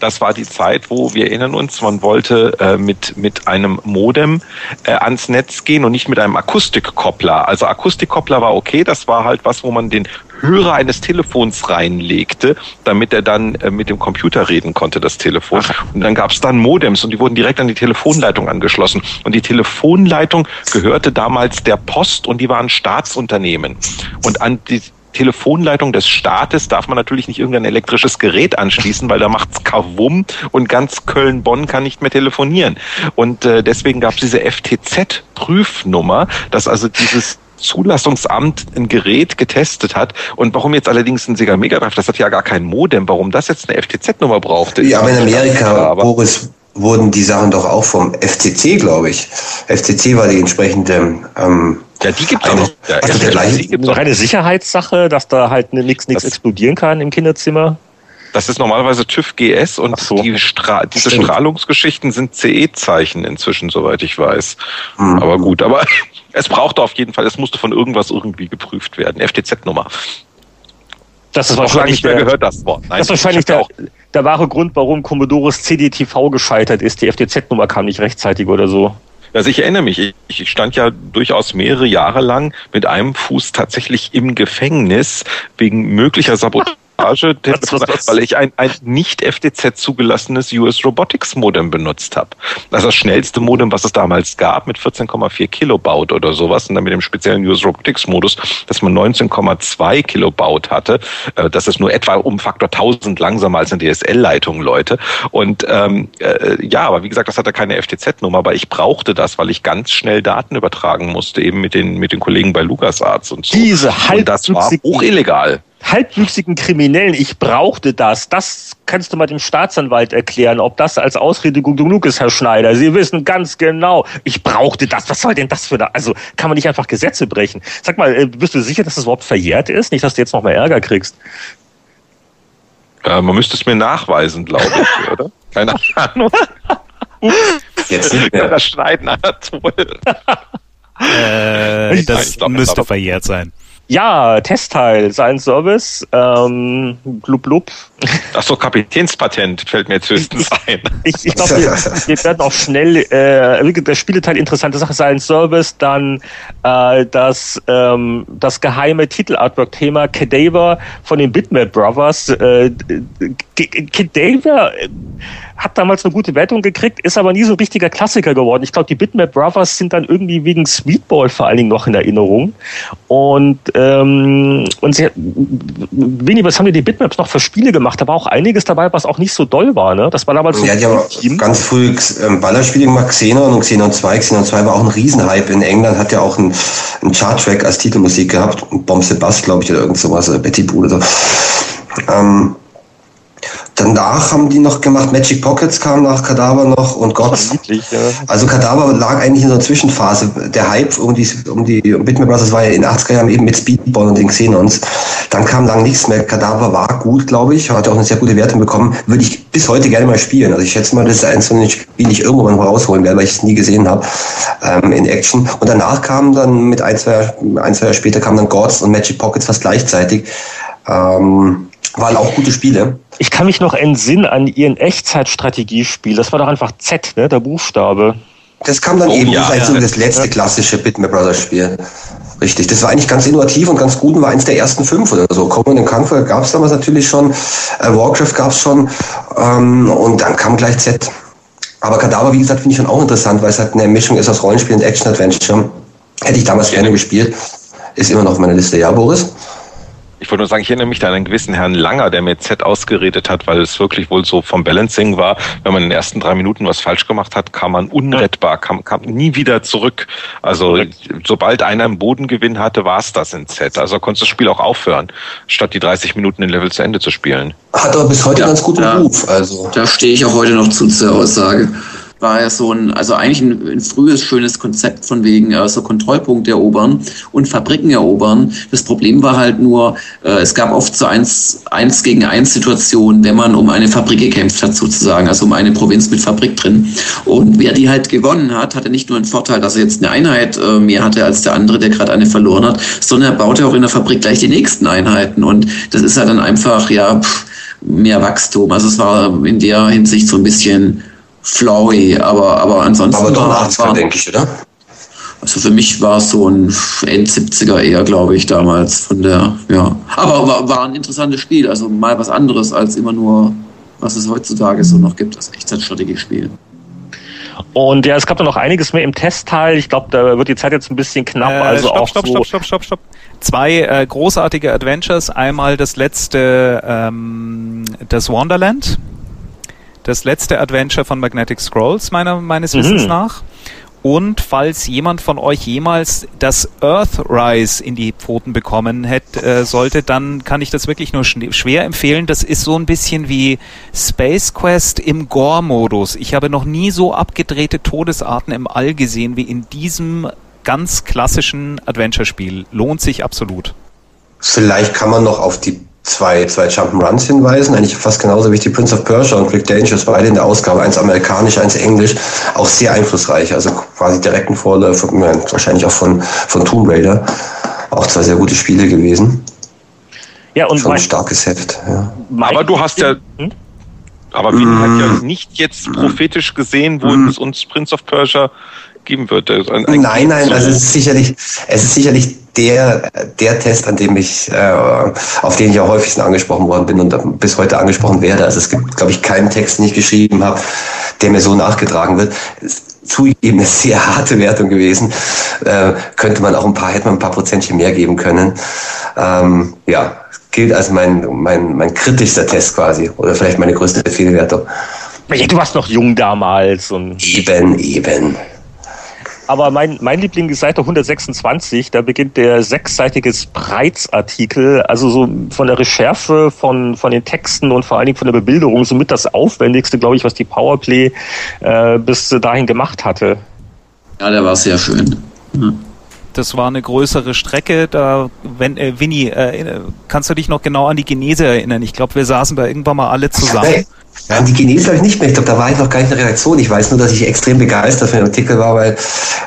das war die Zeit, wo wir erinnern uns, man wollte äh, mit, mit einem Modem äh, ans Netz gehen und nicht mit einem Akustikkoppler. Also Akustikkoppler war okay, das war halt was, wo man den Hörer eines Telefons reinlegte, damit er dann äh, mit dem Computer reden konnte, das Telefon. Ach. Und dann gab es dann Modems und die wurden direkt an die Telefonleitung angeschlossen. Und die Telefonleitung gehörte damals der Post und die waren Staatsunternehmen. Und an die Telefonleitung des Staates darf man natürlich nicht irgendein elektrisches Gerät anschließen, weil da macht's kawum und ganz Köln-Bonn kann nicht mehr telefonieren. Und äh, deswegen gab es diese FTZ-Prüfnummer, dass also dieses Zulassungsamt ein Gerät getestet hat. Und warum jetzt allerdings ein Sega Mega Drive, das hat ja gar kein Modem, warum das jetzt eine FTZ-Nummer brauchte. Ja, aber in Amerika, Boris, wurden die Sachen doch auch vom FCC, glaube ich. FCC war die entsprechende. Ähm, ja, die gibt es auch. Ja, also der gleiche, gibt's auch eine Sicherheitssache, dass da halt nichts nichts explodieren kann im Kinderzimmer. Das ist normalerweise TÜV GS und so. die Stra diese Stimmt. Strahlungsgeschichten sind CE-Zeichen inzwischen, soweit ich weiß. Mhm. Aber gut, aber es brauchte auf jeden Fall, es musste von irgendwas irgendwie geprüft werden. FTZ-Nummer. Das ist wahrscheinlich der, gehört das Wort. Nein, das ist wahrscheinlich der, der wahre Grund, warum Commodores CDTV gescheitert ist. Die FTZ-Nummer kam nicht rechtzeitig oder so. Also ich erinnere mich, ich stand ja durchaus mehrere Jahre lang mit einem Fuß tatsächlich im Gefängnis wegen möglicher Sabotage weil ich ein, ein nicht FTZ zugelassenes US Robotics Modem benutzt habe. Das ist das schnellste Modem, was es damals gab, mit 14,4 Kilobaut oder sowas. Und dann mit dem speziellen US Robotics Modus, dass man 19,2 Kilobaut hatte. Äh, das ist nur etwa um Faktor 1000 langsamer als eine DSL-Leitung, Leute. Und ähm, äh, ja, aber wie gesagt, das hatte keine FTZ-Nummer, aber ich brauchte das, weil ich ganz schnell Daten übertragen musste, eben mit den, mit den Kollegen bei LucasArts und so. Diese und das war hoch illegal halbwüchsigen Kriminellen, ich brauchte das. Das kannst du mal dem Staatsanwalt erklären, ob das als Ausrede gut genug ist, Herr Schneider. Sie wissen ganz genau, ich brauchte das. Was soll denn das für da? Also kann man nicht einfach Gesetze brechen? Sag mal, äh, bist du sicher, dass das überhaupt verjährt ist? Nicht, dass du jetzt noch mal Ärger kriegst. Äh, man müsste es mir nachweisen, glaube ich, oder? Keine Ahnung. Jetzt nicht mehr. Das Schneiden Anatol. äh, das müsste verjährt sein. Ja, Testteil, sein Service, ähm, blub blub. Ach so, Kapitänspatent fällt mir jetzt höchstens ein. Ich, ich glaube, wir, wir, werden auch schnell, äh, der Spieleteil interessante Sache sein, Service, dann äh, das, ähm, das geheime Titelartwork-Thema Cadaver von den Bitmap Brothers. Äh, Cadaver hat damals eine gute Wertung gekriegt, ist aber nie so ein richtiger Klassiker geworden. Ich glaube, die Bitmap Brothers sind dann irgendwie wegen Sweetball vor allen Dingen noch in Erinnerung. Und, ähm, und sie, Winnie, was haben die Bitmaps noch für Spiele gemacht? Da war auch einiges dabei, was auch nicht so doll war. Ne? Das war damals so ja, haben Team. ganz früh ähm, Ballerspiele gemacht, Xenon und Xenon 2. Xenon 2 war auch ein Riesenhype. In England hat ja auch ein, ein Chart-Track als Titelmusik gehabt. Bomb Bass, glaube ich, oder irgend sowas, oder Betty Boo oder so. Ähm, Danach haben die noch gemacht, Magic Pockets kam nach Kadaver noch und Gott. Ja. Also Kadaver lag eigentlich in so einer Zwischenphase. Der Hype um die, um die Bitmap Brothers war ja in den 80er Jahren eben mit Speedball und den Xenons. Dann kam lang nichts mehr. Kadaver war gut, glaube ich, hat auch eine sehr gute Wertung bekommen. Würde ich bis heute gerne mal spielen. Also ich schätze mal, das ist eins von den Spielen, die ich irgendwann mal rausholen werde, weil ich es nie gesehen habe ähm, in Action. Und danach kam dann mit ein, zwei, ein, zwei Jahre später kam dann Gods und Magic Pockets fast gleichzeitig. Ähm, waren auch gute Spiele. Ich kann mich noch entsinnen an Ihren Echtzeitstrategiespiel. Das war doch einfach Z, ne, der Buchstabe. Das kam dann oh, eben ja, ja. das letzte klassische Bitmap Brothers Spiel. Richtig, das war eigentlich ganz innovativ und ganz gut und war eins der ersten fünf oder so. Common Conquer gab es damals natürlich schon, äh, Warcraft gab es schon ähm, und dann kam gleich Z. Aber Kadaver, wie gesagt, finde ich schon auch interessant, weil es halt eine Mischung ist aus Rollenspiel und Action-Adventure. Hätte ich damals gerne gespielt. Ist immer noch auf meiner Liste. Ja, Boris? Ich wollte nur sagen, ich erinnere mich da an einen gewissen Herrn Langer, der mir Z ausgeredet hat, weil es wirklich wohl so vom Balancing war. Wenn man in den ersten drei Minuten was falsch gemacht hat, kam man unrettbar, kam, kam nie wieder zurück. Also sobald einer einen Bodengewinn hatte, war es das in Z. Also konntest du das Spiel auch aufhören, statt die 30 Minuten den Level zu Ende zu spielen. Hat aber bis heute ja, ganz guten ja, Ruf. Also. Da stehe ich auch heute noch zu zur Aussage war ja so ein, also eigentlich ein, ein frühes, schönes Konzept von wegen äh, so Kontrollpunkte erobern und Fabriken erobern. Das Problem war halt nur, äh, es gab oft so eins, eins gegen eins Situationen, wenn man um eine Fabrik gekämpft hat sozusagen, also um eine Provinz mit Fabrik drin. Und wer die halt gewonnen hat, hatte nicht nur einen Vorteil, dass er jetzt eine Einheit äh, mehr hatte als der andere, der gerade eine verloren hat, sondern er baute auch in der Fabrik gleich die nächsten Einheiten. Und das ist halt dann einfach, ja, pff, mehr Wachstum. Also es war in der Hinsicht so ein bisschen flowy, aber, aber ansonsten. Aber doch ein 80er, denke ich, oder? Also für mich war es so ein End 70er eher, glaube ich, damals von der, ja. Aber war, war ein interessantes Spiel, also mal was anderes als immer nur, was es heutzutage so noch gibt, das Echtzeitstrategiespiel. Und ja, es gab da noch einiges mehr im Testteil. Ich glaube, da wird die Zeit jetzt ein bisschen knapp. Äh, also stopp, auch stopp, so stopp, stopp, stopp, stopp. Zwei äh, großartige Adventures. Einmal das letzte, ähm, das Wonderland das letzte Adventure von Magnetic Scrolls, meiner, meines mhm. Wissens nach. Und falls jemand von euch jemals das Earthrise in die Pfoten bekommen hätte, äh, sollte, dann kann ich das wirklich nur schwer empfehlen. Das ist so ein bisschen wie Space Quest im Gore-Modus. Ich habe noch nie so abgedrehte Todesarten im All gesehen wie in diesem ganz klassischen Adventure-Spiel. Lohnt sich absolut. Vielleicht kann man noch auf die zwei, zwei Jump'n'Runs hinweisen, eigentlich fast genauso wie die Prince of Persia und Rick Dangerous, beide in der Ausgabe, eins amerikanisch, eins englisch, auch sehr einflussreich, also quasi direkten Vorläufer, wahrscheinlich auch von, von Tomb Raider, auch zwei sehr gute Spiele gewesen. Ja, und Schon ein starkes Heft, ja. Aber du hast ja, hm? aber Wien mm. hat ja nicht jetzt prophetisch gesehen, wo mm. es uns Prince of Persia geben wird. nein, nein, also es ist sicherlich, es ist sicherlich der, der Test, an dem ich, äh, auf den ich am häufigsten angesprochen worden bin und bis heute angesprochen werde. Also es gibt, glaube ich, keinen Text, den ich geschrieben habe, der mir so nachgetragen wird. Zugegeben eine sehr harte Wertung gewesen. Äh, könnte man auch ein paar, hätte man ein paar Prozentchen mehr geben können. Ähm, ja, gilt als mein, mein, mein kritischster Test quasi. Oder vielleicht meine größte Fehlwertung. Du warst noch jung damals und. Eben, eben. Aber mein, mein Liebling ist Seite 126, da beginnt der sechsseitige Sprites-Artikel, also so von der Recherche, von, von den Texten und vor allen Dingen von der Bebilderung somit das Aufwendigste, glaube ich, was die Powerplay äh, bis dahin gemacht hatte. Ja, der war sehr schön. Mhm. Das war eine größere Strecke. Da, wenn, äh, Winnie, äh, kannst du dich noch genau an die Genese erinnern? Ich glaube, wir saßen da irgendwann mal alle zusammen. Ja, die Chinesen habe ich nicht mehr. Ich glaube, da war ich noch gar nicht in der Redaktion. Ich weiß nur, dass ich extrem begeistert von dem Artikel war, weil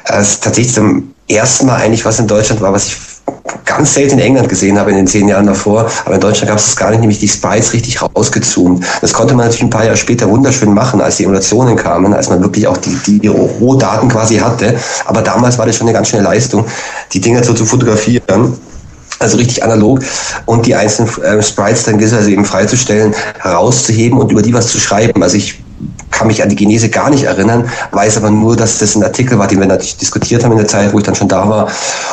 es tatsächlich zum ersten Mal eigentlich was in Deutschland war, was ich ganz selten in England gesehen habe in den zehn Jahren davor. Aber in Deutschland gab es das gar nicht, nämlich die Sprites richtig rausgezoomt. Das konnte man natürlich ein paar Jahre später wunderschön machen, als die Emulationen kamen, als man wirklich auch die, die Rohdaten quasi hatte. Aber damals war das schon eine ganz schöne Leistung, die Dinger so zu fotografieren also richtig analog und die einzelnen äh, Sprites dann also eben freizustellen, herauszuheben und über die was zu schreiben. Also ich kann mich an die Genese gar nicht erinnern, weiß aber nur, dass das ein Artikel war, den wir natürlich diskutiert haben in der Zeit, wo ich dann schon da war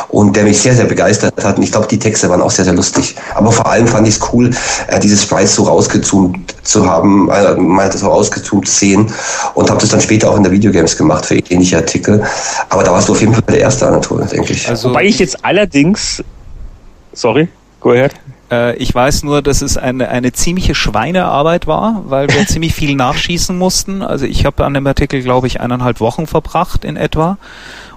und der mich sehr, sehr begeistert hat. Und ich glaube, die Texte waren auch sehr, sehr lustig. Aber vor allem fand ich es cool, äh, diese Sprites so rausgezoomt zu haben, äh, mal so rausgezoomt zu sehen und habe das dann später auch in der Videogames gemacht für ähnliche Artikel. Aber da warst du auf jeden Fall der erste Anatole, denke ich. Also, Wobei ich jetzt allerdings Sorry, go ahead. Äh, ich weiß nur, dass es eine, eine ziemliche Schweinearbeit war, weil wir ziemlich viel nachschießen mussten. Also ich habe an dem Artikel, glaube ich, eineinhalb Wochen verbracht in etwa.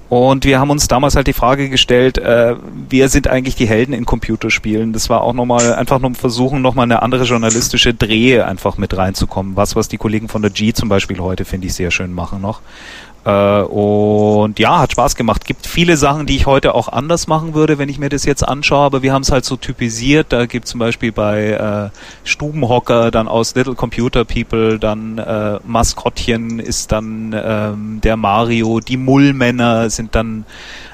Und wir haben uns damals halt die Frage gestellt, äh, wer sind eigentlich die Helden in Computerspielen? Das war auch nochmal einfach nur versuchen, nochmal eine andere journalistische Dreh einfach mit reinzukommen. Was, was die Kollegen von der G zum Beispiel heute, finde ich, sehr schön machen noch. Äh, und ja, hat Spaß gemacht. Gibt viele Sachen, die ich heute auch anders machen würde, wenn ich mir das jetzt anschaue, aber wir haben es halt so typisiert. Da gibt zum Beispiel bei äh, Stubenhocker dann aus Little Computer People, dann äh, Maskottchen ist dann ähm, der Mario, die Mullmänner sind dann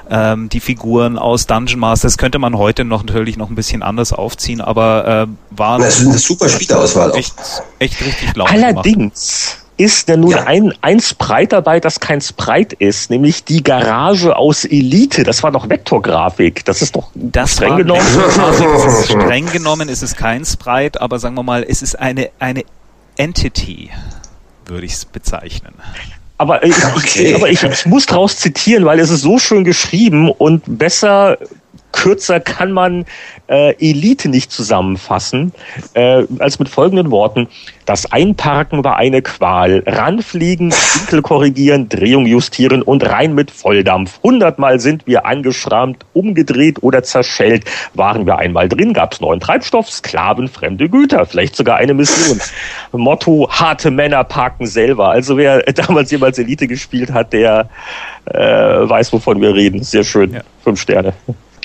ähm, die Figuren aus Dungeon Master. Das könnte man heute noch natürlich noch ein bisschen anders aufziehen, aber äh, war das ist eine super Spielauswahl. Echt, echt richtig laut Allerdings. Gemacht ist denn nun ja. ein, ein Sprite dabei, das kein Sprite ist, nämlich die Garage aus Elite. Das war doch Vektorgrafik. Das ist doch das streng genommen. ist streng genommen ist es kein Sprite, aber sagen wir mal, es ist eine, eine Entity, würde ich es bezeichnen. Aber, ich, okay. ich, aber ich, ich muss daraus zitieren, weil es ist so schön geschrieben und besser kürzer kann man äh, Elite nicht zusammenfassen, äh, als mit folgenden Worten. Das Einparken war eine Qual. Ranfliegen, Winkel korrigieren, Drehung justieren und rein mit Volldampf. Hundertmal sind wir angeschrammt, umgedreht oder zerschellt. Waren wir einmal drin, gab's neuen Treibstoff, Sklaven, fremde Güter, vielleicht sogar eine Mission. Motto, harte Männer parken selber. Also wer damals jemals Elite gespielt hat, der äh, weiß, wovon wir reden. Sehr schön. Ja. Fünf Sterne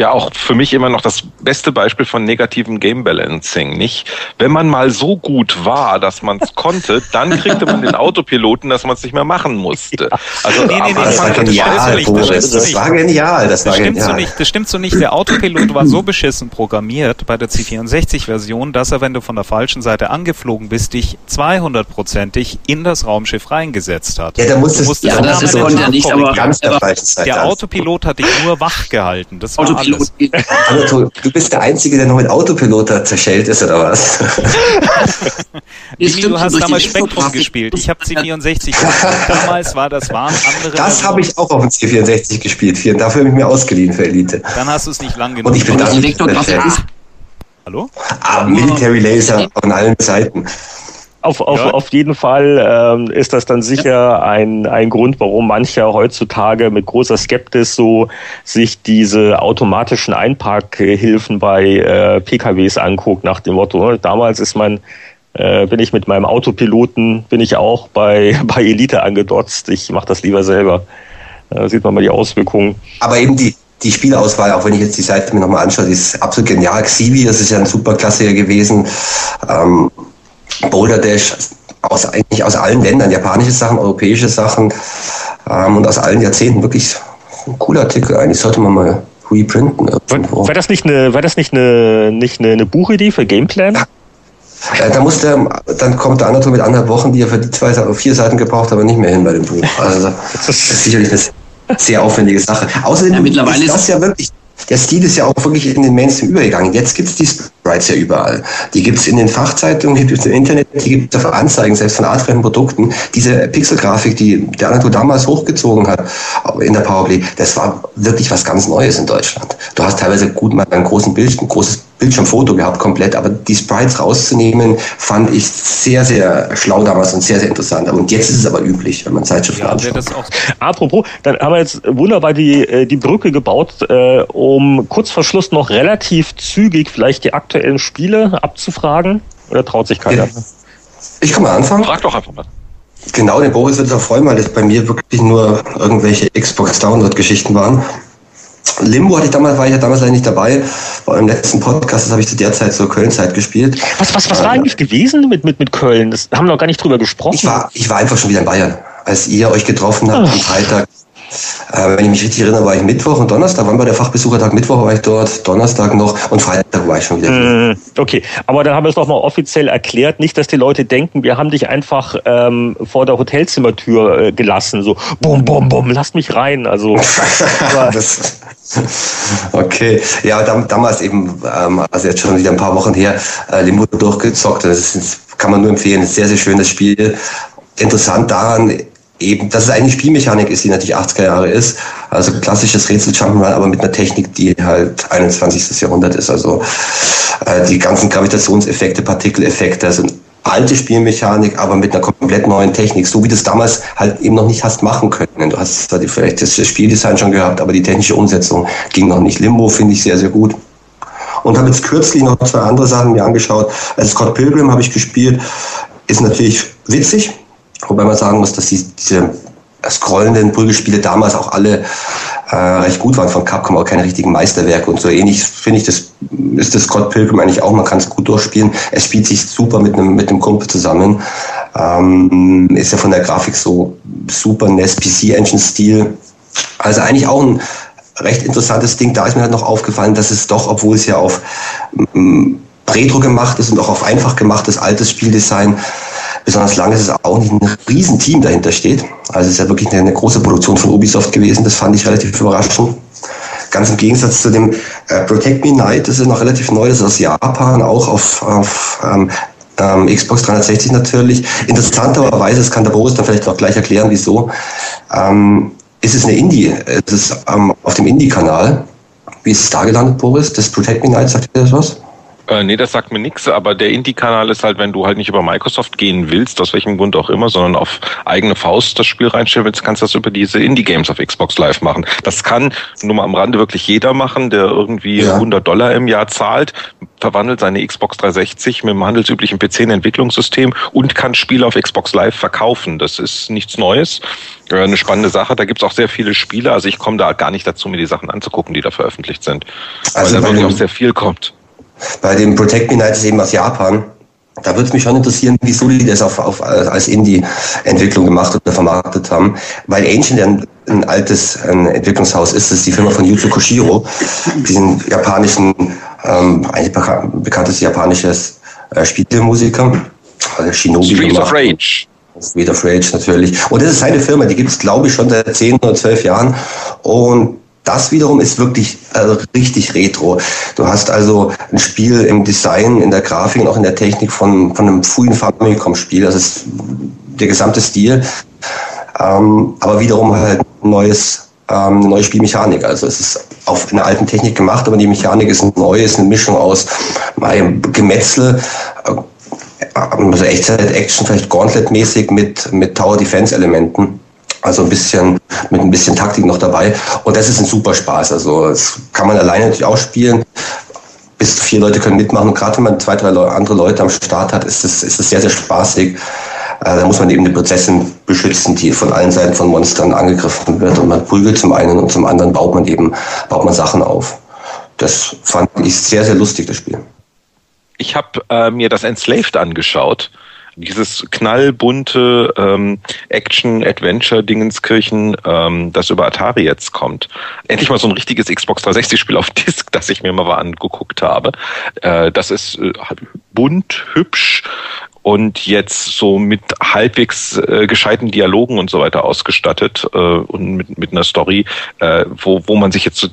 ja auch für mich immer noch das beste Beispiel von negativem Game Balancing, nicht? Wenn man mal so gut war, dass man es konnte, dann kriegte man den Autopiloten, dass man es nicht mehr machen musste. Also nee, nee, nee, das, war genial, das, das, war genial, das, das war stimmt genial. So nicht, das stimmt so nicht. Der Autopilot war so beschissen programmiert bei der C64-Version, dass er, wenn du von der falschen Seite angeflogen bist, dich 200-prozentig in das Raumschiff reingesetzt hat. Ja, da musstest, ja, das ist ja nicht, aber ganz der falschen Seite. Der Autopilot hat dich nur wach gehalten. Das war alles. Autopilot. du bist der Einzige, der noch mit Autopilot zerschellt ist, oder was? Wie, du hast damals Spektrum gespielt. Ich habe C64 Damals war das waren andere. Das habe ich auch auf dem C64 gespielt. Dafür habe ich mir ausgeliehen für Elite. Dann hast du es nicht lang genug. Und ich bin dann Hallo? Ah, Military Laser von allen Seiten. Auf, auf, ja. auf jeden Fall ähm, ist das dann sicher ein, ein Grund, warum mancher heutzutage mit großer Skeptis so sich diese automatischen Einparkhilfen bei äh, PKWs anguckt, nach dem Motto, ne, damals ist man äh, bin ich mit meinem Autopiloten, bin ich auch bei, bei Elite angedotzt. Ich mache das lieber selber. Da sieht man mal die Auswirkungen. Aber eben die, die Spielauswahl, auch wenn ich jetzt die Seite mir nochmal anschaue, die ist absolut genial. Xivi, das ist ja ein super Klassiker gewesen. Ähm, Boulder Dash aus eigentlich aus allen Ländern, japanische Sachen, europäische Sachen. Ähm, und aus allen Jahrzehnten wirklich ein cooler Artikel. Eigentlich sollte man mal reprinten. War, war, das nicht eine, war das nicht eine, nicht eine, eine Buchidee für Gameplan? Ja. Äh, da musste, dann kommt der andere mit anderthalb Wochen, die er für die zwei, vier Seiten gebraucht, aber nicht mehr hin bei dem Buch. Also das ist sicherlich eine sehr aufwendige Sache. Außerdem ja, mittlerweile ist das ja wirklich der Stil ist ja auch wirklich in den Mainstream übergegangen. Jetzt gibt es die Sprites ja überall. Die gibt es in den Fachzeitungen, die gibt es im Internet, die gibt es auf Anzeigen, selbst von artfremden Produkten. Diese Pixelgrafik, die der Anatol damals hochgezogen hat in der Powerplay, das war wirklich was ganz Neues in Deutschland. Du hast teilweise gut mal einen großen Bild, ein großes Bildschirmfoto gehabt komplett, aber die Sprites rauszunehmen, fand ich sehr, sehr schlau damals und sehr, sehr interessant. Und jetzt ist es aber üblich, wenn man Zeitschriften ja, anschaut. Das auch Apropos, dann haben wir jetzt wunderbar die, äh, die Brücke gebaut, äh, um kurz vor Schluss noch relativ zügig vielleicht die aktuellen Spiele abzufragen. Oder traut sich keiner? Ich kann mal anfangen. Frag doch einfach mal. Genau, den Boris wird es auch freuen, weil das bei mir wirklich nur irgendwelche Xbox Download-Geschichten waren. Limbo hatte ich damals, war ich ja damals leider nicht dabei. Bei im letzten Podcast, das habe ich zu der Zeit zur Köln-Zeit gespielt. Was, was, was war eigentlich gewesen mit, mit, mit Köln? Das haben wir noch gar nicht drüber gesprochen. Ich war, ich war einfach schon wieder in Bayern. Als ihr euch getroffen habt am Freitag, äh, wenn ich mich richtig erinnere, war ich Mittwoch und Donnerstag. Wann war der Fachbesuchertag? Mittwoch war ich dort, Donnerstag noch und Freitag war ich schon wieder. Mm, okay, aber dann haben wir es doch mal offiziell erklärt. Nicht, dass die Leute denken, wir haben dich einfach ähm, vor der Hotelzimmertür äh, gelassen. So, bum, bum, bum, lass mich rein. Also. das, okay, ja, damals eben, ähm, also jetzt schon wieder ein paar Wochen her, äh, Limbo durchgezockt. Das ist, kann man nur empfehlen. Ein sehr, sehr schönes Spiel. Interessant daran, eben, dass es eigentlich Spielmechanik ist, die natürlich 80er Jahre ist. Also klassisches Rätsel Jump'n'Run, aber mit einer Technik, die halt 21. Jahrhundert ist. Also äh, die ganzen Gravitationseffekte, Partikeleffekte, das sind alte Spielmechanik, aber mit einer komplett neuen Technik, so wie du es damals halt eben noch nicht hast machen können. Du hast zwar vielleicht das Spieldesign schon gehabt, aber die technische Umsetzung ging noch nicht. Limbo finde ich sehr, sehr gut. Und habe jetzt kürzlich noch zwei andere Sachen mir angeschaut. Also Scott Pilgrim habe ich gespielt, ist natürlich witzig, Wobei man sagen muss, dass die, diese scrollenden Prügelspiele damals auch alle äh, recht gut waren von Capcom, auch keine richtigen Meisterwerke und so ähnlich finde ich das ist das Scott Pilgrim eigentlich auch, man kann es gut durchspielen. Es spielt sich super mit einem mit Kumpel zusammen. Ähm, ist ja von der Grafik so super NES PC Engine Stil. Also eigentlich auch ein recht interessantes Ding. Da ist mir halt noch aufgefallen, dass es doch, obwohl es ja auf ähm, Retro gemacht ist und auch auf einfach gemachtes altes Spieldesign besonders lange ist es auch nicht ein Riesenteam dahinter steht. Also es ist ja wirklich eine, eine große Produktion von Ubisoft gewesen. Das fand ich relativ überraschend. Ganz im Gegensatz zu dem äh, Protect Me Night, das ist noch relativ neu, das ist aus Japan, auch auf, auf ähm, ähm, Xbox 360 natürlich. Interessanterweise, das kann der Boris dann vielleicht auch gleich erklären, wieso, ähm, ist es eine Indie, es ist ähm, auf dem Indie-Kanal. Wie ist es da gelandet, Boris? Das Protect Me Night, sagt ihr das was? Äh, nee, das sagt mir nichts, aber der Indie-Kanal ist halt, wenn du halt nicht über Microsoft gehen willst, aus welchem Grund auch immer, sondern auf eigene Faust das Spiel reinstellen willst, kannst du das über diese Indie-Games auf Xbox Live machen. Das kann nur mal am Rande wirklich jeder machen, der irgendwie ja. 100 Dollar im Jahr zahlt, verwandelt seine Xbox 360 mit dem handelsüblichen PC in Entwicklungssystem und kann Spiele auf Xbox Live verkaufen. Das ist nichts Neues äh, eine spannende Sache. Da gibt's auch sehr viele Spiele. Also ich komme da gar nicht dazu, mir die Sachen anzugucken, die da veröffentlicht sind. Also weil da wirklich auch sehr viel kommt. Bei dem Protect Me Night ist eben aus Japan. Da würde es mich schon interessieren, wieso die das auf, auf, als Indie-Entwicklung gemacht oder vermarktet haben. Weil Ancient ein, ein altes ein Entwicklungshaus ist, das ist die Firma von Yuzo Koshiro, diesen japanischen, ähm, eigentlich bekanntes japanisches äh, Spielemusiker. Also Shinobi Streets gemacht. of Rage. Street of Rage natürlich. Und das ist seine Firma, die gibt es, glaube ich, schon seit 10 oder 12 Jahren. Und das wiederum ist wirklich also richtig retro. Du hast also ein Spiel im Design, in der Grafik und auch in der Technik von, von einem frühen Famicom-Spiel. Das ist der gesamte Stil. Ähm, aber wiederum halt neues, ähm, eine neue Spielmechanik. Also es ist auf einer alten Technik gemacht, aber die Mechanik ist neu, ist eine Mischung aus Gemetzel, äh, also Echtzeit-Action, vielleicht Gauntlet-mäßig mit, mit Tower-Defense-Elementen. Also ein bisschen, mit ein bisschen Taktik noch dabei. Und das ist ein super Spaß. Also das kann man alleine natürlich auch spielen. Bis zu vier Leute können mitmachen. Und gerade wenn man zwei, drei andere Leute am Start hat, ist es, ist es sehr, sehr spaßig. Äh, da muss man eben die Prinzessin beschützen, die von allen Seiten von Monstern angegriffen wird. Und man prügelt zum einen und zum anderen baut man eben, baut man Sachen auf. Das fand ich sehr, sehr lustig, das Spiel. Ich habe äh, mir das Enslaved angeschaut dieses knallbunte ähm, Action-Adventure-Dingenskirchen, ähm, das über Atari jetzt kommt. Endlich mal so ein richtiges Xbox 360-Spiel auf Disk, das ich mir mal angeguckt habe. Äh, das ist äh, bunt, hübsch, und jetzt so mit halbwegs äh, gescheiten Dialogen und so weiter ausgestattet äh, und mit, mit einer Story, äh, wo, wo man sich jetzt so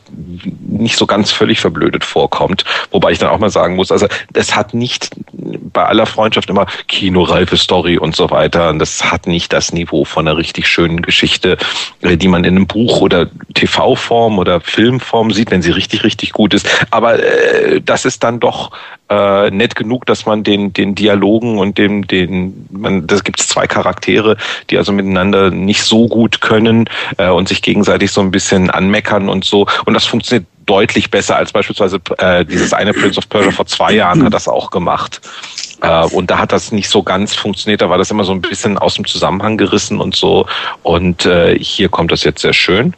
nicht so ganz völlig verblödet vorkommt. Wobei ich dann auch mal sagen muss, also das hat nicht bei aller Freundschaft immer kinoreife Story und so weiter. Und das hat nicht das Niveau von einer richtig schönen Geschichte, äh, die man in einem Buch oder TV-Form oder Filmform sieht, wenn sie richtig, richtig gut ist. Aber äh, das ist dann doch äh, nett genug, dass man den, den Dialogen und dem, den, man, das gibt es zwei Charaktere, die also miteinander nicht so gut können äh, und sich gegenseitig so ein bisschen anmeckern und so. Und das funktioniert deutlich besser als beispielsweise äh, dieses eine Prince of Persia vor zwei Jahren hat das auch gemacht. Äh, und da hat das nicht so ganz funktioniert. Da war das immer so ein bisschen aus dem Zusammenhang gerissen und so. Und äh, hier kommt das jetzt sehr schön.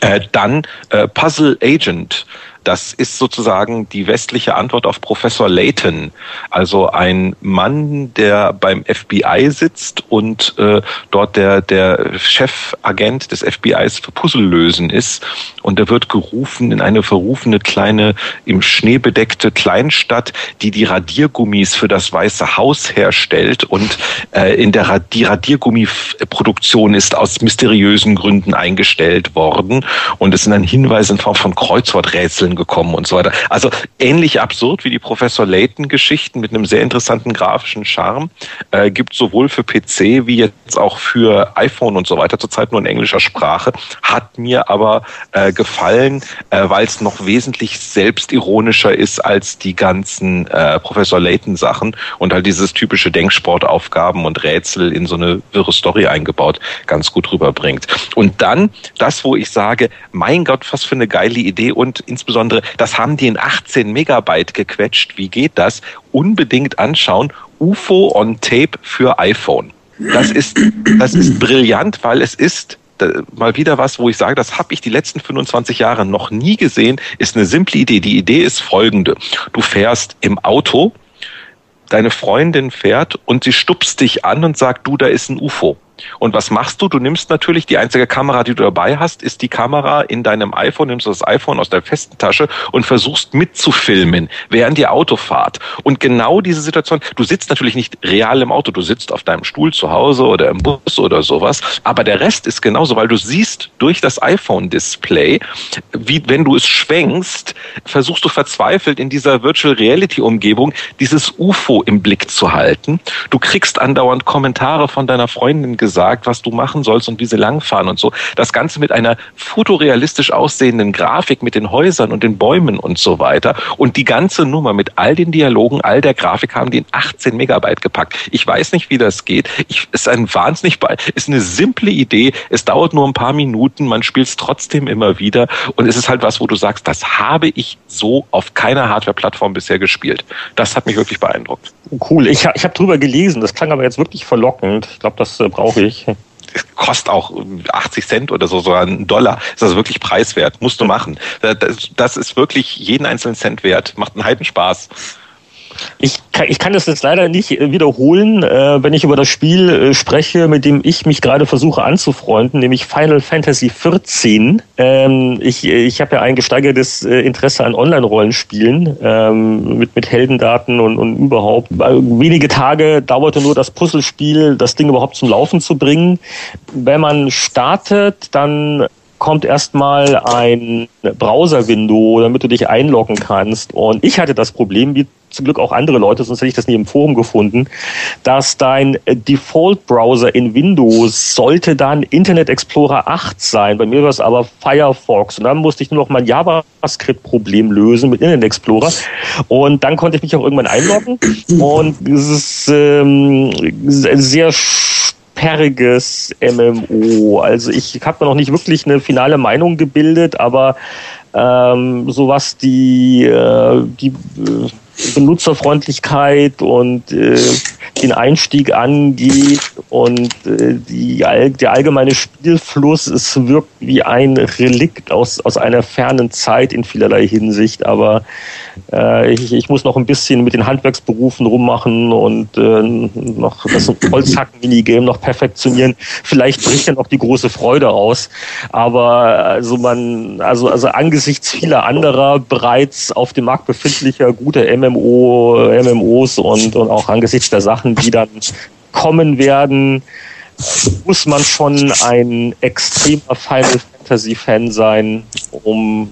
Äh, dann äh, Puzzle Agent das ist sozusagen die westliche Antwort auf Professor Layton, also ein Mann, der beim FBI sitzt und äh, dort der, der Chefagent des FBIs für Puzzellösen ist. Und er wird gerufen in eine verrufene kleine, im Schnee bedeckte Kleinstadt, die die Radiergummis für das Weiße Haus herstellt. Und äh, in der Rad die Radiergummiproduktion ist aus mysteriösen Gründen eingestellt worden. Und es sind dann Hinweise in Form von Kreuzworträtseln gekommen und so weiter. Also ähnlich absurd wie die Professor Layton-Geschichten mit einem sehr interessanten grafischen Charme. Äh, gibt sowohl für PC wie jetzt auch für iPhone und so weiter zurzeit nur in englischer Sprache. Hat mir aber äh, gefallen, äh, weil es noch wesentlich selbstironischer ist als die ganzen äh, Professor Layton-Sachen und halt dieses typische Denksportaufgaben und Rätsel in so eine wirre Story eingebaut ganz gut rüberbringt. Und dann das, wo ich sage, mein Gott, was für eine geile Idee und insbesondere insbesondere, das haben die in 18 Megabyte gequetscht. Wie geht das? Unbedingt anschauen. UFO on Tape für iPhone. Das ist, das ist brillant, weil es ist mal wieder was, wo ich sage, das habe ich die letzten 25 Jahre noch nie gesehen, ist eine simple Idee. Die Idee ist folgende. Du fährst im Auto, deine Freundin fährt und sie stupst dich an und sagt, du, da ist ein UFO. Und was machst du? Du nimmst natürlich die einzige Kamera, die du dabei hast, ist die Kamera in deinem iPhone, nimmst das iPhone aus der festen Tasche und versuchst mitzufilmen während ihr Auto fahrt. Und genau diese Situation, du sitzt natürlich nicht real im Auto, du sitzt auf deinem Stuhl zu Hause oder im Bus oder sowas, aber der Rest ist genauso, weil du siehst durch das iPhone-Display, wie wenn du es schwenkst, versuchst du verzweifelt in dieser Virtual Reality Umgebung dieses UFO im Blick zu halten. Du kriegst andauernd Kommentare von deiner Freundin gesagt, was du machen sollst und wie sie langfahren und so. Das Ganze mit einer fotorealistisch aussehenden Grafik mit den Häusern und den Bäumen und so weiter. Und die ganze Nummer mit all den Dialogen, all der Grafik haben die in 18 Megabyte gepackt. Ich weiß nicht, wie das geht. Ich, ist ein wahnsinnig, ist eine simple Idee. Es dauert nur ein paar Minuten. Man spielt es trotzdem immer wieder. Und es ist halt was, wo du sagst, das habe ich so auf keiner Hardware-Plattform bisher gespielt. Das hat mich wirklich beeindruckt. Cool. Ich, ich habe drüber gelesen. Das klang aber jetzt wirklich verlockend. Ich glaube, das äh, brauche ich. Es kostet auch 80 Cent oder so, sogar einen Dollar. Ist das wirklich preiswert? Musst du machen. Das, das ist wirklich jeden einzelnen Cent wert. Macht einen halben Spaß. Ich kann, ich kann das jetzt leider nicht äh, wiederholen, äh, wenn ich über das Spiel äh, spreche, mit dem ich mich gerade versuche anzufreunden, nämlich Final Fantasy XIV. Ähm, ich ich habe ja ein gesteigertes äh, Interesse an Online-Rollenspielen ähm, mit, mit Heldendaten und, und überhaupt. Wenige Tage dauerte nur das Puzzlespiel, das Ding überhaupt zum Laufen zu bringen. Wenn man startet, dann kommt erstmal ein Browser-Window, damit du dich einloggen kannst. Und ich hatte das Problem, wie zum Glück auch andere Leute, sonst hätte ich das nie im Forum gefunden, dass dein Default-Browser in Windows sollte dann Internet Explorer 8 sein. Bei mir war es aber Firefox. Und dann musste ich nur noch mein JavaScript-Problem lösen mit Internet Explorer. Und dann konnte ich mich auch irgendwann einloggen. Und es ist ähm, sehr sperriges MMO. Also ich habe noch nicht wirklich eine finale Meinung gebildet, aber ähm, so was die, äh, die äh, Benutzerfreundlichkeit und äh, den Einstieg angeht und äh, die, der allgemeine Spielfluss, es wirkt wie ein Relikt aus, aus einer fernen Zeit in vielerlei Hinsicht, aber äh, ich, ich muss noch ein bisschen mit den Handwerksberufen rummachen und äh, noch das Holzhacken-Minigame noch perfektionieren. Vielleicht bricht ja noch die große Freude aus, aber also man, also, also angesichts vieler anderer bereits auf dem Markt befindlicher gute MMO, MMOs und, und auch angesichts der Sachen, die dann kommen werden, muss man schon ein extremer Final Fantasy Fan sein, um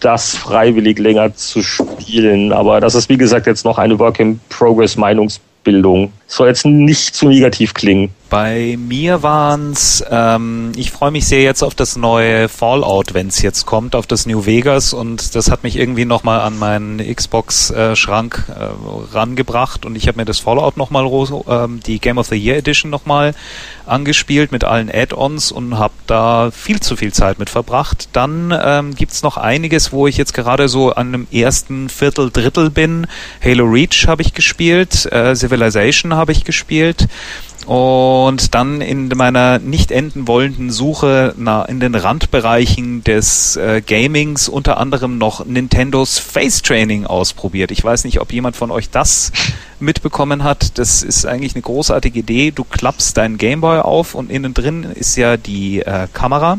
das freiwillig länger zu spielen. Aber das ist wie gesagt jetzt noch eine Work in Progress Meinungsbildung. Soll jetzt nicht zu negativ klingen. Bei mir waren's. Ähm, ich freue mich sehr jetzt auf das neue Fallout, wenn es jetzt kommt, auf das New Vegas und das hat mich irgendwie nochmal an meinen Xbox-Schrank äh, rangebracht und ich habe mir das Fallout nochmal, ähm, die Game of the Year Edition nochmal angespielt mit allen Add-ons und habe da viel zu viel Zeit mit verbracht. Dann ähm, gibt's noch einiges, wo ich jetzt gerade so an einem ersten Viertel, Drittel bin. Halo Reach habe ich gespielt, äh, Civilization habe ich gespielt. Und dann in meiner nicht enden wollenden Suche in den Randbereichen des äh, Gamings unter anderem noch Nintendos Face Training ausprobiert. Ich weiß nicht, ob jemand von euch das mitbekommen hat. Das ist eigentlich eine großartige Idee. Du klappst deinen Gameboy auf und innen drin ist ja die äh, Kamera,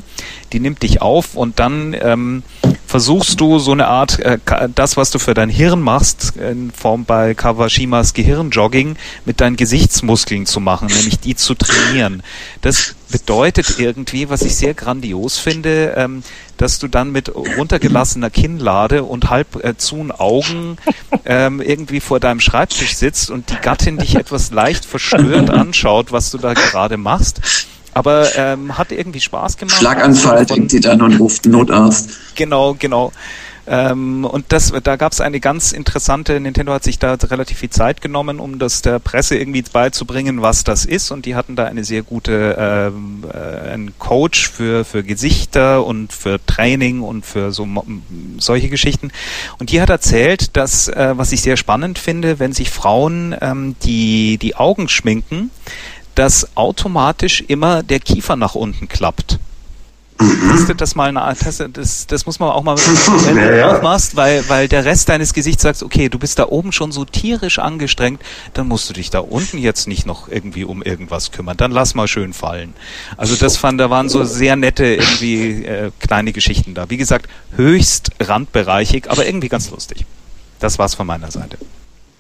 die nimmt dich auf und dann ähm, versuchst du so eine Art, äh, das, was du für dein Hirn machst, in Form bei Kawashimas Gehirnjogging, mit deinen Gesichtsmuskeln zu machen, nämlich die zu trainieren. Das bedeutet irgendwie, was ich sehr grandios finde, ähm, dass du dann mit runtergelassener Kinnlade und halb äh, zuen Augen ähm, irgendwie vor deinem Schreibtisch sitzt und die Gattin dich etwas leicht verstört anschaut, was du da gerade machst aber ähm, hat irgendwie Spaß gemacht. Schlaganfall, also denkt sie dann und ruft Notarzt. Genau, genau. Ähm, und das, da gab es eine ganz interessante, Nintendo hat sich da relativ viel Zeit genommen, um das der Presse irgendwie beizubringen, was das ist. Und die hatten da eine sehr gute, ähm, äh, einen Coach für, für Gesichter und für Training und für so solche Geschichten. Und die hat erzählt, dass, äh, was ich sehr spannend finde, wenn sich Frauen ähm, die, die Augen schminken, dass automatisch immer der Kiefer nach unten klappt. Mhm. das mal eine das, das, das muss man auch mal wenn du ja, aufmachst, weil, weil der Rest deines Gesichts sagt, okay, du bist da oben schon so tierisch angestrengt, dann musst du dich da unten jetzt nicht noch irgendwie um irgendwas kümmern. Dann lass mal schön fallen. Also das fand, da waren so sehr nette irgendwie äh, kleine Geschichten da. Wie gesagt, höchst randbereichig, aber irgendwie ganz lustig. Das war's von meiner Seite.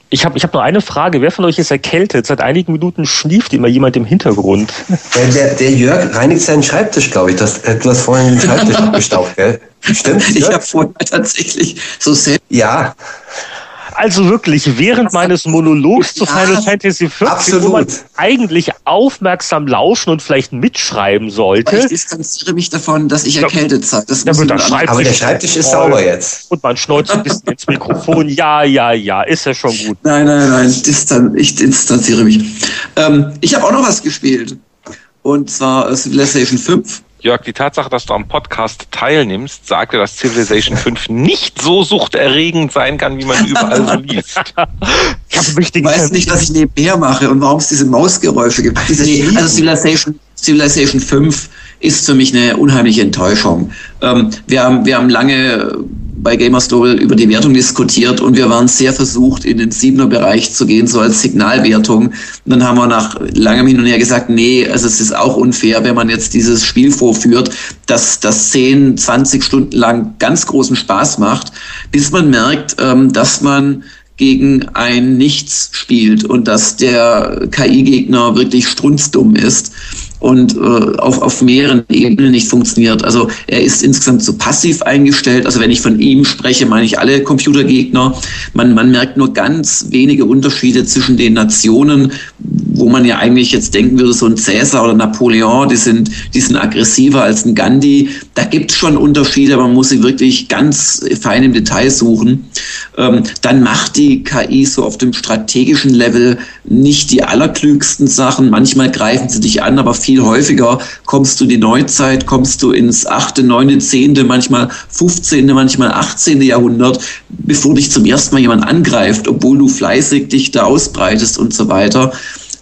Ich habe ich hab nur eine Frage. Wer von euch ist erkältet? Seit einigen Minuten schnieft immer jemand im Hintergrund. Der, der, der Jörg reinigt seinen Schreibtisch, glaube ich. Das, du hast vorhin den Schreibtisch abgestaubt, gell? Stimmt? Ich habe vorher tatsächlich so sehr. Ja. Also wirklich, während meines Monologs zu Final Fantasy XIV, wo man eigentlich aufmerksam lauschen und vielleicht mitschreiben sollte. Ich distanziere mich davon, dass ich erkältet sei. Das aber der Schreibtisch ist sauber jetzt. Und man schneuzt ein bisschen ins Mikrofon. Ja, ja, ja, ist ja schon gut. Nein, nein, nein, distan ich distanziere mich. Ähm, ich habe auch noch was gespielt. Und zwar Civilization 5. Jörg, die Tatsache, dass du am Podcast teilnimmst, sagt ja, dass Civilization 5 nicht so suchterregend sein kann, wie man überall so liest. Ich weiß nicht, was ich nebenher mache und warum es diese Mausgeräusche gibt. Diese, also Civilization, Civilization 5 ist für mich eine unheimliche Enttäuschung. Ähm, wir, haben, wir haben lange bei Gamerstore über die Wertung diskutiert und wir waren sehr versucht, in den siebener Bereich zu gehen, so als Signalwertung. Und dann haben wir nach langem Hin und Her gesagt, nee, also es ist auch unfair, wenn man jetzt dieses Spiel vorführt, dass das 10, 20 Stunden lang ganz großen Spaß macht, bis man merkt, ähm, dass man gegen ein Nichts spielt und dass der KI-Gegner wirklich strunzdumm ist und äh, auf, auf mehreren Ebenen nicht funktioniert. Also er ist insgesamt so passiv eingestellt. Also wenn ich von ihm spreche, meine ich alle Computergegner. Man, man merkt nur ganz wenige Unterschiede zwischen den Nationen, wo wo man ja eigentlich jetzt denken würde, so ein Cäsar oder Napoleon, die sind, die sind aggressiver als ein Gandhi. Da gibt es schon Unterschiede, aber man muss sie wirklich ganz fein im Detail suchen. Ähm, dann macht die KI so auf dem strategischen Level nicht die allerklügsten Sachen. Manchmal greifen sie dich an, aber viel häufiger kommst du in die Neuzeit, kommst du ins achte, neunte, zehnte, manchmal 15., manchmal 18. Jahrhundert, bevor dich zum ersten Mal jemand angreift, obwohl du fleißig dich da ausbreitest und so weiter.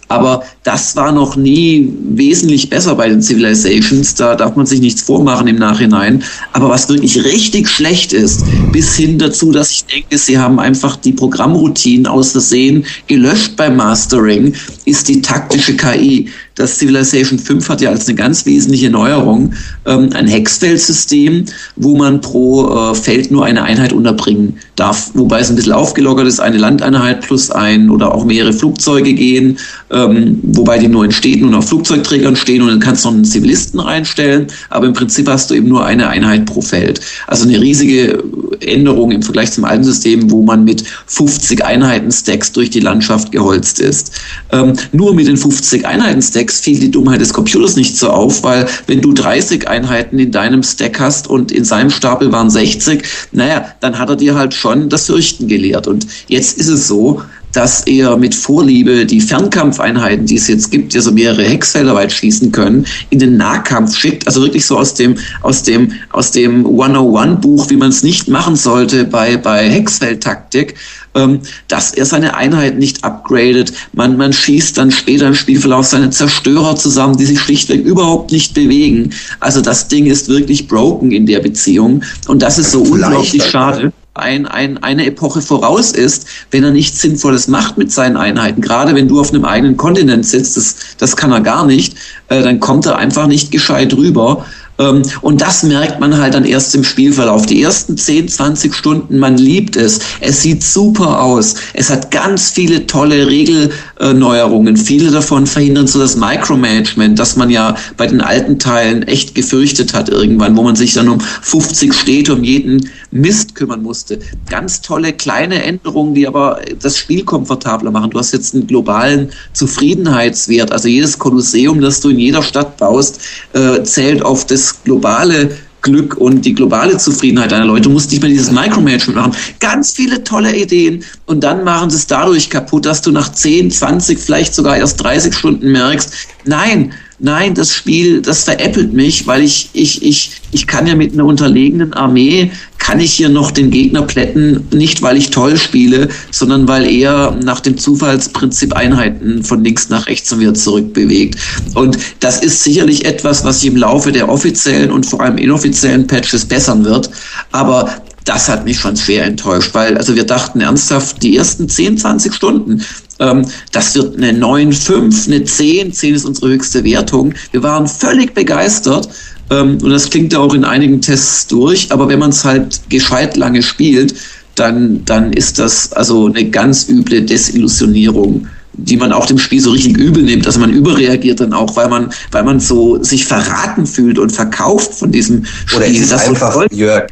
Aber das war noch nie wesentlich besser bei den Civilizations. Da darf man sich nichts vormachen im Nachhinein. Aber was wirklich richtig schlecht ist, bis hin dazu, dass ich denke, sie haben einfach die Programmroutinen aus Versehen gelöscht beim Mastering, ist die taktische KI. Das Civilization 5 hat ja als eine ganz wesentliche Neuerung ähm, ein Hexfeldsystem, wo man pro äh, Feld nur eine Einheit unterbringen darf. Wobei es ein bisschen aufgelockert ist, eine Landeinheit plus ein oder auch mehrere Flugzeuge gehen, ähm, wobei die nur in Städten und auf Flugzeugträgern stehen und dann kannst du noch einen Zivilisten reinstellen. Aber im Prinzip hast du eben nur eine Einheit pro Feld. Also eine riesige Änderung im Vergleich zum alten System, wo man mit 50 Einheiten-Stacks durch die Landschaft geholzt ist. Ähm, nur mit den 50 Einheiten-Stacks fiel die Dummheit des Computers nicht so auf, weil wenn du 30 Einheiten in deinem Stack hast und in seinem Stapel waren 60, naja, dann hat er dir halt schon das Fürchten gelehrt. Und jetzt ist es so, dass er mit Vorliebe die Fernkampfeinheiten, die es jetzt gibt, die so mehrere Hexfelder weit schießen können, in den Nahkampf schickt. Also wirklich so aus dem, aus dem, aus dem 101-Buch, wie man es nicht machen sollte bei, bei Hexfeldtaktik ähm, dass er seine Einheit nicht upgradet. Man, man schießt dann später im Spielverlauf seine Zerstörer zusammen, die sich schlichtweg überhaupt nicht bewegen. Also das Ding ist wirklich broken in der Beziehung. Und das ist so unglaublich schade ein, ein, eine Epoche voraus ist, wenn er nichts Sinnvolles macht mit seinen Einheiten. Gerade wenn du auf einem eigenen Kontinent sitzt, das, das kann er gar nicht, äh, dann kommt er einfach nicht gescheit rüber. Ähm, und das merkt man halt dann erst im Spielverlauf. Die ersten 10, 20 Stunden, man liebt es. Es sieht super aus. Es hat ganz viele tolle Regelneuerungen. Viele davon verhindern so das Micromanagement, das man ja bei den alten Teilen echt gefürchtet hat irgendwann, wo man sich dann um 50 Städte, um jeden Mist kümmern musste. Ganz tolle kleine Änderungen, die aber das Spiel komfortabler machen. Du hast jetzt einen globalen Zufriedenheitswert. Also jedes Kolosseum, das du in jeder Stadt baust, äh, zählt auf das globale Glück und die globale Zufriedenheit deiner Leute. Du musst nicht mehr dieses Micromanagement machen. Ganz viele tolle Ideen und dann machen sie es dadurch kaputt, dass du nach 10, 20, vielleicht sogar erst 30 Stunden merkst, nein, nein, das Spiel, das veräppelt mich, weil ich, ich, ich, ich kann ja mit einer unterlegenen Armee, kann ich hier noch den Gegner plätten, nicht weil ich toll spiele, sondern weil er nach dem Zufallsprinzip Einheiten von links nach rechts und wieder zurückbewegt. Und das ist sicherlich etwas, was sich im Laufe der offiziellen und vor allem inoffiziellen Patches bessern wird. Aber das hat mich schon schwer enttäuscht, weil also wir dachten ernsthaft, die ersten 10, 20 Stunden, ähm, das wird eine 9, 5, eine 10, 10 ist unsere höchste Wertung. Wir waren völlig begeistert ähm, und das klingt ja auch in einigen Tests durch, aber wenn man es halt gescheit lange spielt, dann, dann ist das also eine ganz üble Desillusionierung die man auch dem Spiel so richtig übel nimmt. Also man überreagiert dann auch, weil man, weil man so sich verraten fühlt und verkauft von diesem Spiel. Oder ist es einfach, so Jörg,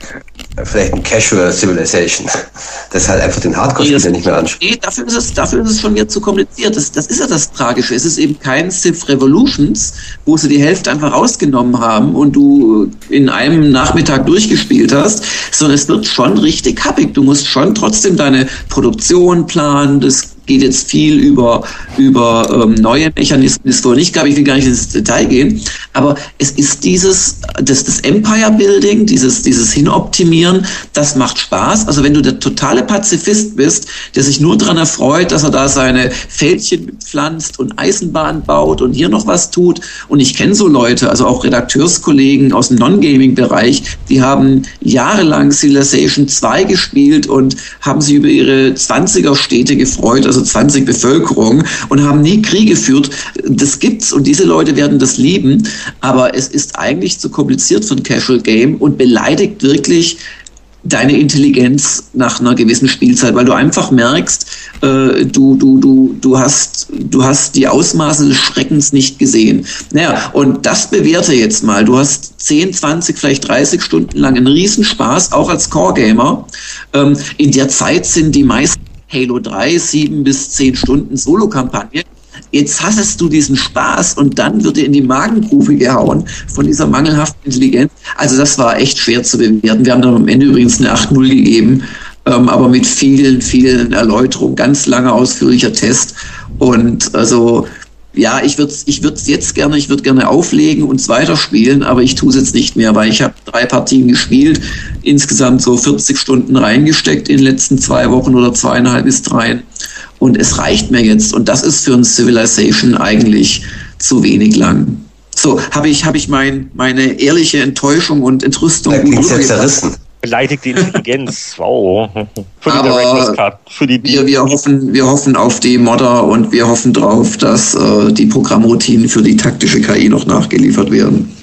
vielleicht ein Casual Civilization, das halt einfach den Hardcore-Spieler nicht mehr anspricht. Nee, dafür ist es, dafür ist es schon wieder zu kompliziert. Das, das ist ja das Tragische. Es ist eben kein Civ Revolutions, wo sie die Hälfte einfach rausgenommen haben und du in einem Nachmittag durchgespielt hast, sondern es wird schon richtig happig. Du musst schon trotzdem deine Produktion planen, das geht jetzt viel über, über ähm, neue Mechanismen, ist wohl nicht gab. Ich will gar nicht ins Detail gehen. Aber es ist dieses, das, das Empire Building, dieses, dieses Hinoptimieren, das macht Spaß. Also wenn du der totale Pazifist bist, der sich nur daran erfreut, dass er da seine Fältchen pflanzt und Eisenbahn baut und hier noch was tut. Und ich kenne so Leute, also auch Redakteurskollegen aus dem Non-Gaming-Bereich, die haben jahrelang Civilization 2 gespielt und haben sich über ihre 20er-Städte gefreut also 20 Bevölkerung und haben nie Kriege geführt. Das gibt's und diese Leute werden das lieben, aber es ist eigentlich zu kompliziert für ein Casual Game und beleidigt wirklich deine Intelligenz nach einer gewissen Spielzeit, weil du einfach merkst, äh, du, du, du, du, hast, du hast die Ausmaße des Schreckens nicht gesehen. Naja, und das bewerte jetzt mal. Du hast 10, 20, vielleicht 30 Stunden lang einen Riesenspaß, auch als Core-Gamer. Ähm, in der Zeit sind die meisten Halo 3 sieben bis zehn Stunden Solo-Kampagne. jetzt hassest du diesen Spaß und dann wird dir in die Magengrube gehauen von dieser mangelhaften Intelligenz. Also das war echt schwer zu bewerten. Wir haben dann am Ende übrigens eine 8-0 gegeben, ähm, aber mit vielen, vielen Erläuterungen, ganz langer, ausführlicher Test. Und also ja, ich würde es ich würd's jetzt gerne, ich würde gerne auflegen und weiterspielen, aber ich tue es jetzt nicht mehr, weil ich habe drei Partien gespielt, insgesamt so 40 Stunden reingesteckt in den letzten zwei Wochen oder zweieinhalb bis drei. Und es reicht mir jetzt. Und das ist für ein Civilization eigentlich zu wenig lang. So, habe ich, hab ich mein, meine ehrliche Enttäuschung und Entrüstung. Da klingt jetzt zerrissen beleidigte Intelligenz. Wow. Für die Aber Für die wir, wir, hoffen, wir hoffen auf die Modder und wir hoffen darauf, dass äh, die Programmroutinen für die taktische KI noch nachgeliefert werden.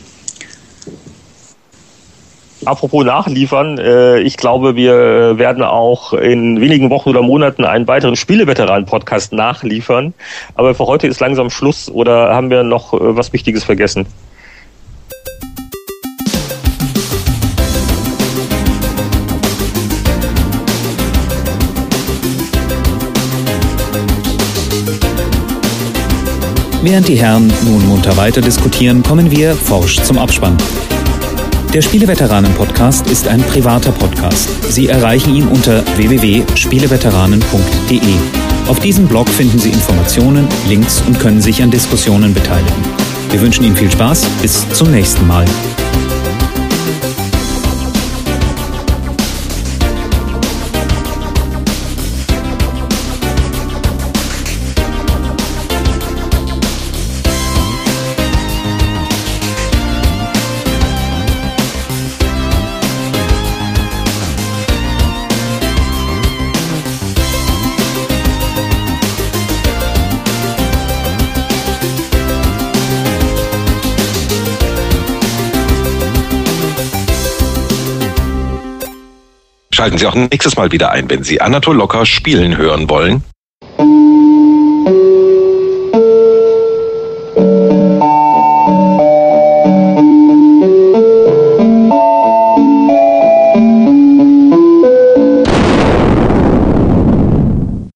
Apropos nachliefern, äh, ich glaube, wir werden auch in wenigen Wochen oder Monaten einen weiteren Spieleveteranen-Podcast nachliefern. Aber für heute ist langsam Schluss oder haben wir noch äh, was Wichtiges vergessen? Während die Herren nun munter weiter diskutieren, kommen wir forsch zum Abspann. Der Spieleveteranen-Podcast ist ein privater Podcast. Sie erreichen ihn unter www.spieleveteranen.de. Auf diesem Blog finden Sie Informationen, Links und können sich an Diskussionen beteiligen. Wir wünschen Ihnen viel Spaß. Bis zum nächsten Mal. Schalten Sie auch nächstes Mal wieder ein, wenn Sie Anatol Locker spielen hören wollen.